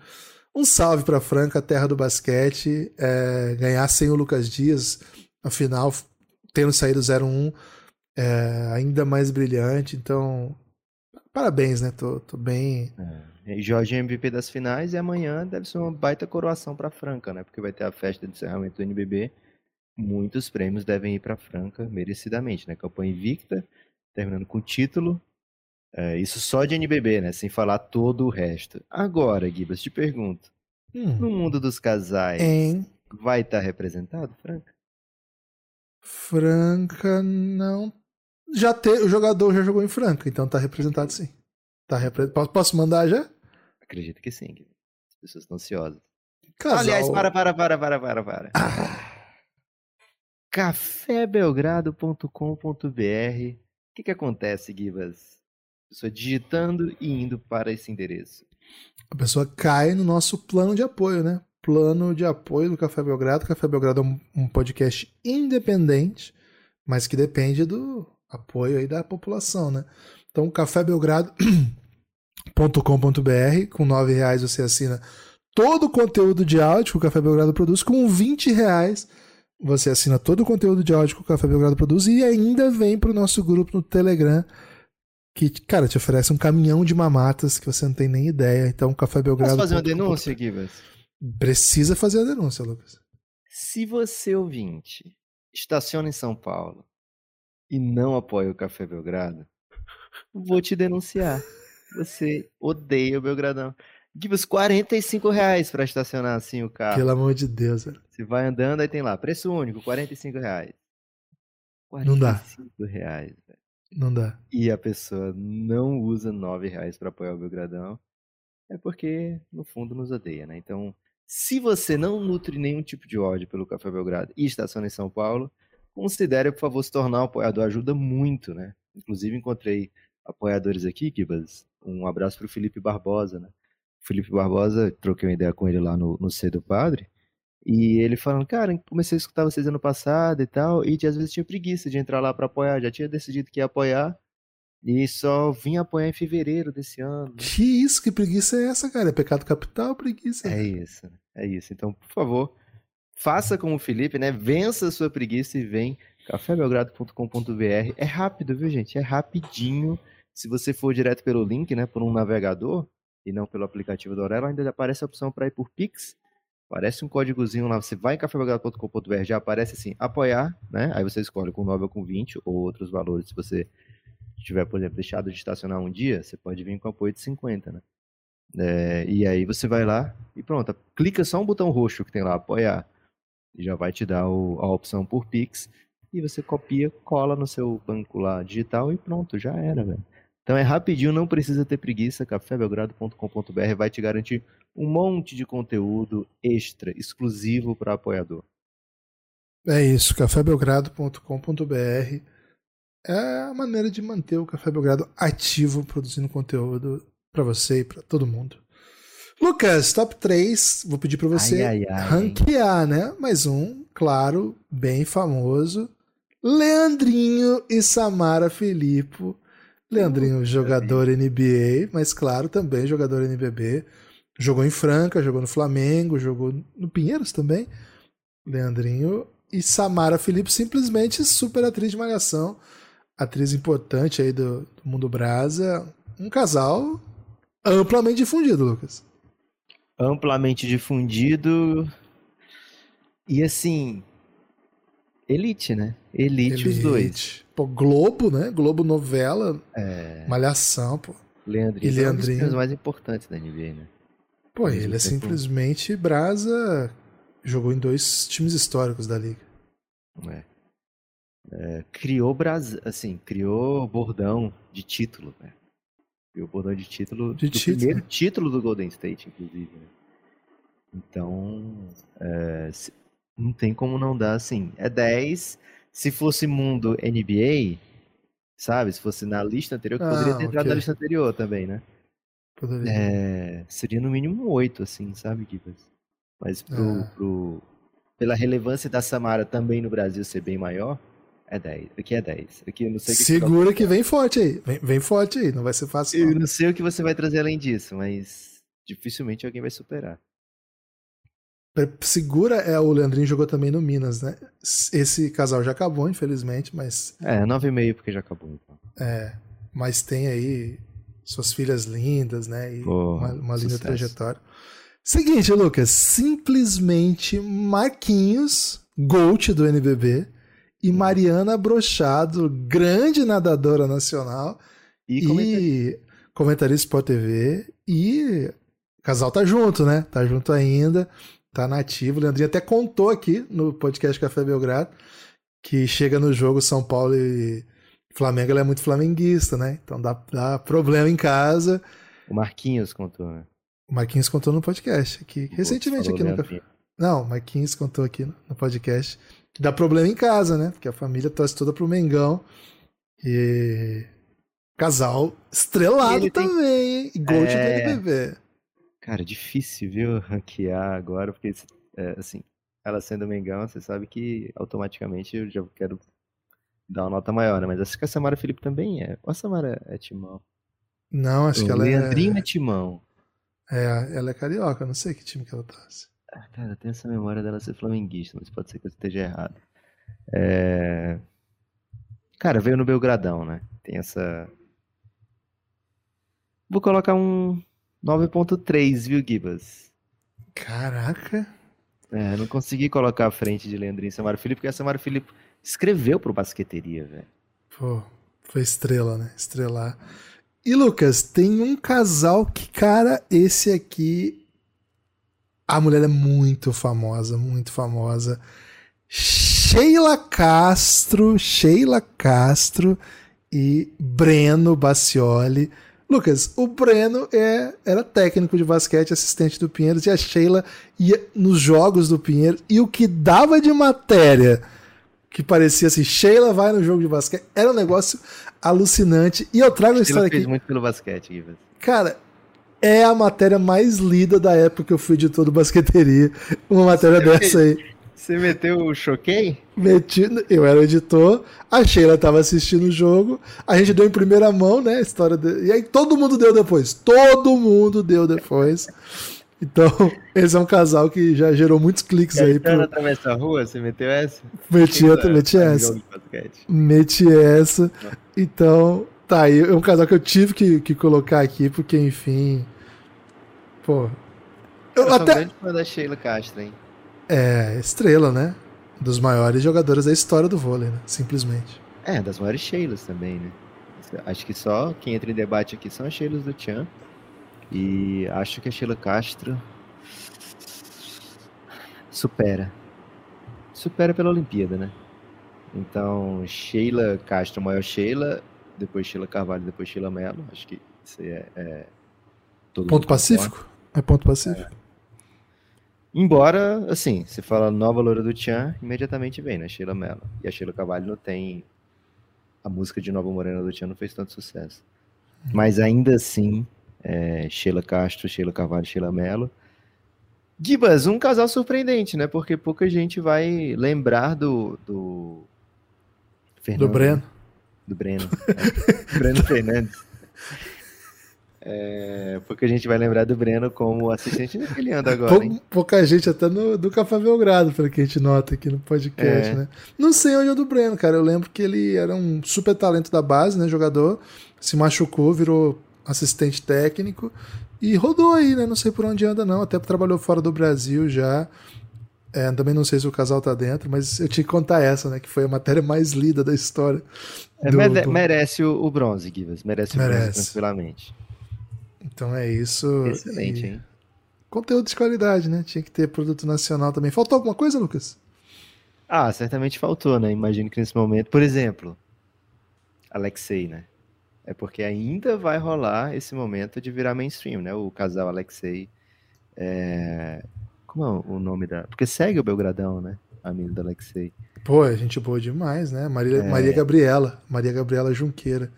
Um salve para Franca, terra do basquete. É, ganhar sem o Lucas Dias, afinal, tendo saído 0-1 é, ainda mais brilhante. Então, parabéns, né? Tô, tô bem. É. Jorge MVP das finais e amanhã deve ser uma baita coroação para Franca, né? Porque vai ter a festa de encerramento do NBB. Muitos prêmios devem ir para Franca merecidamente, né? Campanha invicta, terminando com título. É, isso só de NBB, né? Sem falar todo o resto. Agora, Gibas, te pergunto: hum. no mundo dos casais, hein? vai estar tá representado, Franca? Franca não já ter, o jogador já jogou em Franca, então tá representado sim. Tá repre... Posso mandar já? Acredito que sim. As pessoas estão ansiosas. Casal... Aliás, para, para, para, para, para, para. Ah. cafébelgrado.com.br O que que acontece, Gibas? Pessoa digitando e indo para esse endereço. A pessoa cai no nosso plano de apoio, né? Plano de apoio do Café Belgrado. Café Belgrado é um, podcast independente, mas que depende do apoio aí da população, né? Então, cafébelgrado.com.br, com nove reais você assina todo o conteúdo de áudio que o Café Belgrado produz, com 20 reais você assina todo o conteúdo de áudio que o Café Belgrado produz e ainda vem para o nosso grupo no Telegram, que, cara, te oferece um caminhão de mamatas que você não tem nem ideia. Então, Café Belgrado. Posso fazer uma denúncia, aqui, Precisa fazer a denúncia, Lucas. Se você, ouvinte, estaciona em São Paulo e não apoia o Café Belgrado, vou te denunciar. Você odeia o Belgradão. Gibbs, 45 reais pra estacionar assim o carro. Pelo amor de Deus, velho. Você vai andando, aí tem lá, preço único, 45 reais. 45 não dá. reais, velho. Não dá. E a pessoa não usa 9 reais pra apoiar o Belgradão. É porque, no fundo, nos odeia, né? Então, se você não nutre nenhum tipo de ódio pelo Café Belgrado e estaciona em São Paulo, considere, por favor, se tornar um apoiador. Ajuda muito, né? Inclusive, encontrei apoiadores aqui, Kibas. Um abraço para o Felipe Barbosa, né? Felipe Barbosa, troquei uma ideia com ele lá no, no C do Padre. E ele falando, cara, comecei a escutar vocês ano passado e tal, e às vezes tinha preguiça de entrar lá para apoiar, já tinha decidido que ia apoiar, e só vim apoiar em fevereiro desse ano. Né? Que isso, que preguiça é essa, cara? É pecado capital, preguiça. É isso, é isso. Então, por favor, Faça como o Felipe, né? Vença a sua preguiça e vem cafébelgrado.com.br. É rápido, viu, gente? É rapidinho. Se você for direto pelo link, né, por um navegador e não pelo aplicativo do Aurelo, ainda aparece a opção para ir por Pix. Aparece um códigozinho lá, você vai em cafébelgrado.com.br, já aparece assim, apoiar, né? Aí você escolhe com 9 ou com 20 ou outros valores. Se você tiver, por exemplo, deixado de estacionar um dia, você pode vir com apoio de 50, né? É, e aí você vai lá e pronto, clica só um botão roxo que tem lá, apoiar já vai te dar o, a opção por Pix e você copia, cola no seu banco lá digital e pronto, já era, velho. Então é rapidinho, não precisa ter preguiça, cafébelgrado.com.br vai te garantir um monte de conteúdo extra, exclusivo para apoiador. É isso, cafébelgrado.com.br é a maneira de manter o Café Belgrado ativo, produzindo conteúdo para você e para todo mundo. Lucas, top 3. Vou pedir para você ai, ai, ai, ranquear, né? Mais um, claro, bem famoso. Leandrinho e Samara Filippo. Leandrinho, jogador NBA, mas claro, também jogador NBB. Jogou em Franca, jogou no Flamengo, jogou no Pinheiros também. Leandrinho e Samara Felipe, simplesmente super atriz de malhação. Atriz importante aí do, do mundo brasa. Um casal amplamente difundido, Lucas. Amplamente difundido. E assim. Elite, né? Elite, Elite. os dois. Pô, Globo, né? Globo novela. É... Malhação, pô. Leandrinho. E Leandrinho. É um dos mais importantes da NBA, né? Pô, ele é simplesmente brasa. Jogou em dois times históricos da liga. É. é criou Brasil, assim, criou bordão de título, né? Criou bordão de título de do título. primeiro título do Golden State, inclusive. Né? Então, é, não tem como não dar assim. É 10. Se fosse mundo NBA, sabe? Se fosse na lista anterior, que ah, poderia ter entrado okay. na lista anterior também, né? Poderia. É, seria no mínimo 8, assim, sabe, Gibas? Mas pro, ah. pro, pela relevância da Samara também no Brasil ser bem maior, é 10. Aqui é 10. Aqui eu não sei Segura que, que vem forte aí. Vem, vem, forte aí, não vai ser fácil. Eu não sei o que você vai trazer além disso, mas dificilmente alguém vai superar. Segura é o Leandrinho jogou também no Minas, né? Esse casal já acabou, infelizmente, mas. É, 9,5 porque já acabou. Então. É, mas tem aí suas filhas lindas, né? E uma, uma linda trajetória. Seguinte, Lucas, simplesmente Marquinhos, Gold do NBB, e Mariana Brochado, grande nadadora nacional e, e comentarista Sport TV, e o casal tá junto, né? Tá junto ainda, tá nativo. O Leandrinho até contou aqui no podcast Café Belgrado que chega no jogo São Paulo e Flamengo, ele é muito flamenguista, né? Então dá, dá problema em casa. O Marquinhos contou, né? O Marquinhos contou no podcast aqui, recentemente aqui no café. Não, o Marquinhos contou aqui no podcast que dá problema em casa, né? Porque a família torce toda pro Mengão. E casal estrelado também, hein? E Gold é... do NBB. Cara, difícil, viu, ranquear agora, porque, é, assim, ela sendo Mengão, você sabe que automaticamente eu já quero dar uma nota maior, né? Mas acho que a Samara Felipe também é. Ou a Samara é Timão? Não, acho o que ela Leandrinho é. Leandrinho é Timão. É, ela é carioca, não sei que time que ela torce. Ah, cara, eu tenho essa memória dela ser flamenguista, mas pode ser que eu esteja errado. É... Cara, veio no Belgradão, né? Tem essa. Vou colocar um 9.3, viu, Gibas? Caraca! É, não consegui colocar a frente de Leandrinho e Samara Felipe, porque a Samara Felipe escreveu pro Basqueteria, velho. Pô, foi estrela, né? Estrelar. E Lucas, tem um casal que, cara, esse aqui. A mulher é muito famosa, muito famosa. Sheila Castro, Sheila Castro e Breno Bacioli. Lucas, o Breno é, era técnico de basquete, assistente do Pinheiros, e a Sheila ia nos jogos do Pinheiros. E o que dava de matéria que parecia assim, Sheila vai no jogo de basquete. Era um negócio alucinante. E eu trago a história fez aqui. muito pelo basquete, Guilherme. Cara, é a matéria mais lida da época que eu fui editor do Basqueteria. Uma matéria Você dessa aí. Você meteu o choquei? Meti, eu era editor, a Sheila tava assistindo o jogo, a gente deu em primeira mão, né, a história de... E aí todo mundo deu depois. Todo mundo deu depois. Então, esse é um casal que já gerou muitos cliques aí. Pro... atravessa a rua, você meteu essa? Meti, outra, meti essa. Meti essa. Então, tá aí. É um casal que eu tive que, que colocar aqui, porque, enfim. Pô. Eu, eu até... sou grande fã da Sheila Castro, hein? É, estrela, né? Dos maiores jogadores da história do vôlei, né? Simplesmente. É, das maiores Sheilas também, né? Acho que só quem entra em debate aqui são as Sheilas do Tchan. E acho que a Sheila Castro supera. Supera pela Olimpíada, né? Então, Sheila Castro, maior Sheila, depois Sheila Carvalho, depois Sheila Mello. Acho que isso aí é. é ponto pacífico? É ponto pacífico. É. Embora, assim, se fala nova loura do Tchan, imediatamente vem, né? Sheila Mello. E a Sheila Carvalho não tem. A música de Nova Morena do Tchan não fez tanto sucesso. Hum. Mas ainda assim, é, Sheila Castro, Sheila Carvalho, Sheila Mello. Gibas, um casal surpreendente, né? Porque pouca gente vai lembrar do. Do, Fernando, do Breno. Do Breno. É. Breno Fernandes. É, porque a gente vai lembrar do Breno como assistente que ele anda agora. Pou, pouca gente até no, do Café Belgrado, pelo que a gente nota aqui no podcast, é. né? Não sei onde é o do Breno, cara. Eu lembro que ele era um super talento da base, né? Jogador. Se machucou, virou assistente técnico e rodou aí, né? Não sei por onde anda, não. Até trabalhou fora do Brasil já. É, também não sei se o casal tá dentro, mas eu tinha que contar essa, né? Que foi a matéria mais lida da história. É, do, do... Merece o, o, bronze, Givas. Merece, merece o bronze tranquilamente. Então é isso. Excelente, e... hein? Conteúdo de qualidade, né? Tinha que ter produto nacional também. Faltou alguma coisa, Lucas? Ah, certamente faltou, né? Imagino que nesse momento, por exemplo, Alexei, né? É porque ainda vai rolar esse momento de virar mainstream, né? O casal Alexei é, como é o nome da. Porque segue o Belgradão, né? Amigo do Alexei. Pô, é gente boa demais, né? Maria, é... Maria Gabriela. Maria Gabriela Junqueira.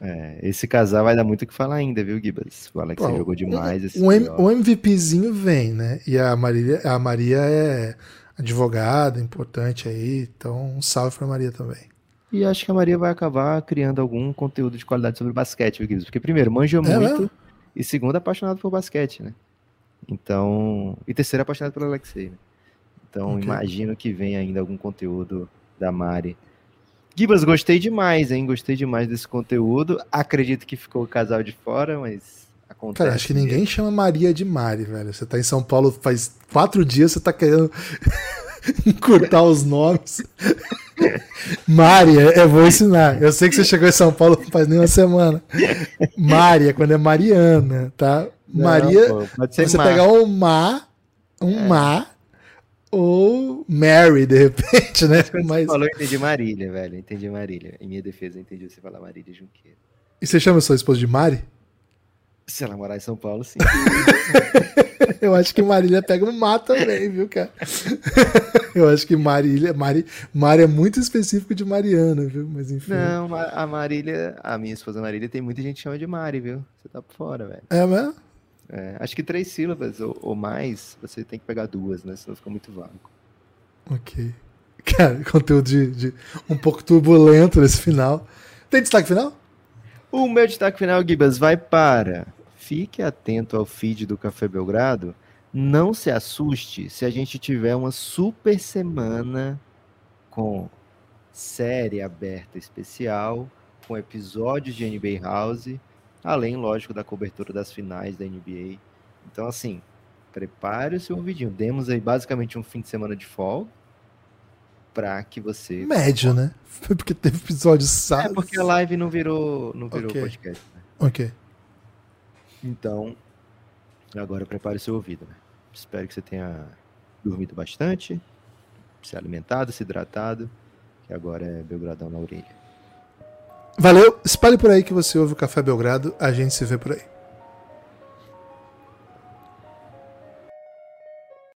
É, esse casal vai dar muito o que falar ainda, viu, Gibas? O Alexei Pô, jogou demais. O, o, o MVPzinho vem, né? E a Maria, a Maria é advogada, importante aí. Então, um salve pra Maria também. E acho que a Maria vai acabar criando algum conteúdo de qualidade sobre basquete, viu, Gibas? Porque, primeiro, manja é muito. E segundo, apaixonado por basquete, né? Então, e terceiro apaixonado pelo Alexei. Né? Então, okay. imagino que venha ainda algum conteúdo da Mari. Gibas, gostei demais, hein? Gostei demais desse conteúdo. Acredito que ficou o casal de fora, mas acontece. Cara, acho que ninguém chama Maria de Mari, velho. Você tá em São Paulo faz quatro dias, você tá querendo encurtar os nomes. Mari, eu vou ensinar. Eu sei que você chegou em São Paulo faz nem uma semana. Mari é quando é Mariana, tá? Maria, pô, você Mar. pegar um Má, um é. Má, ou Mary, de repente, né? Mas... Você falou, eu entendi Marília, velho. Eu entendi Marília. Em minha defesa, eu entendi você falar Marília Junqueira. E você chama sua esposa de Mari? Se ela morar em São Paulo, sim. eu acho que Marília pega um má também, viu, cara? eu acho que Marília, Mari, Mari é muito específico de Mariana, viu? Mas enfim. Não, a Marília, a minha esposa Marília, tem muita gente que chama de Mari, viu? Você tá por fora, velho. É mesmo? É, acho que três sílabas ou, ou, mais, você tem que pegar duas, né? Senão fica muito vago. Ok. Cara, conteúdo de, de um pouco turbulento nesse final. Tem destaque final? O meu destaque final, Gibas, vai para. Fique atento ao feed do Café Belgrado. Não se assuste se a gente tiver uma super semana com série aberta especial, com episódios de NBA House além, lógico, da cobertura das finais da NBA. Então, assim, prepare o seu vidinho. Demos aí basicamente um fim de semana de folga para que você. Médio, né? Foi porque teve episódio sábado. É porque a live não virou, não virou okay. podcast. Né? Ok. Então, agora prepare o seu ouvido. Né? Espero que você tenha dormido bastante, se alimentado, se hidratado, que agora é Belgradão na orelha. Valeu, espalhe por aí que você ouve o Café Belgrado, a gente se vê por aí.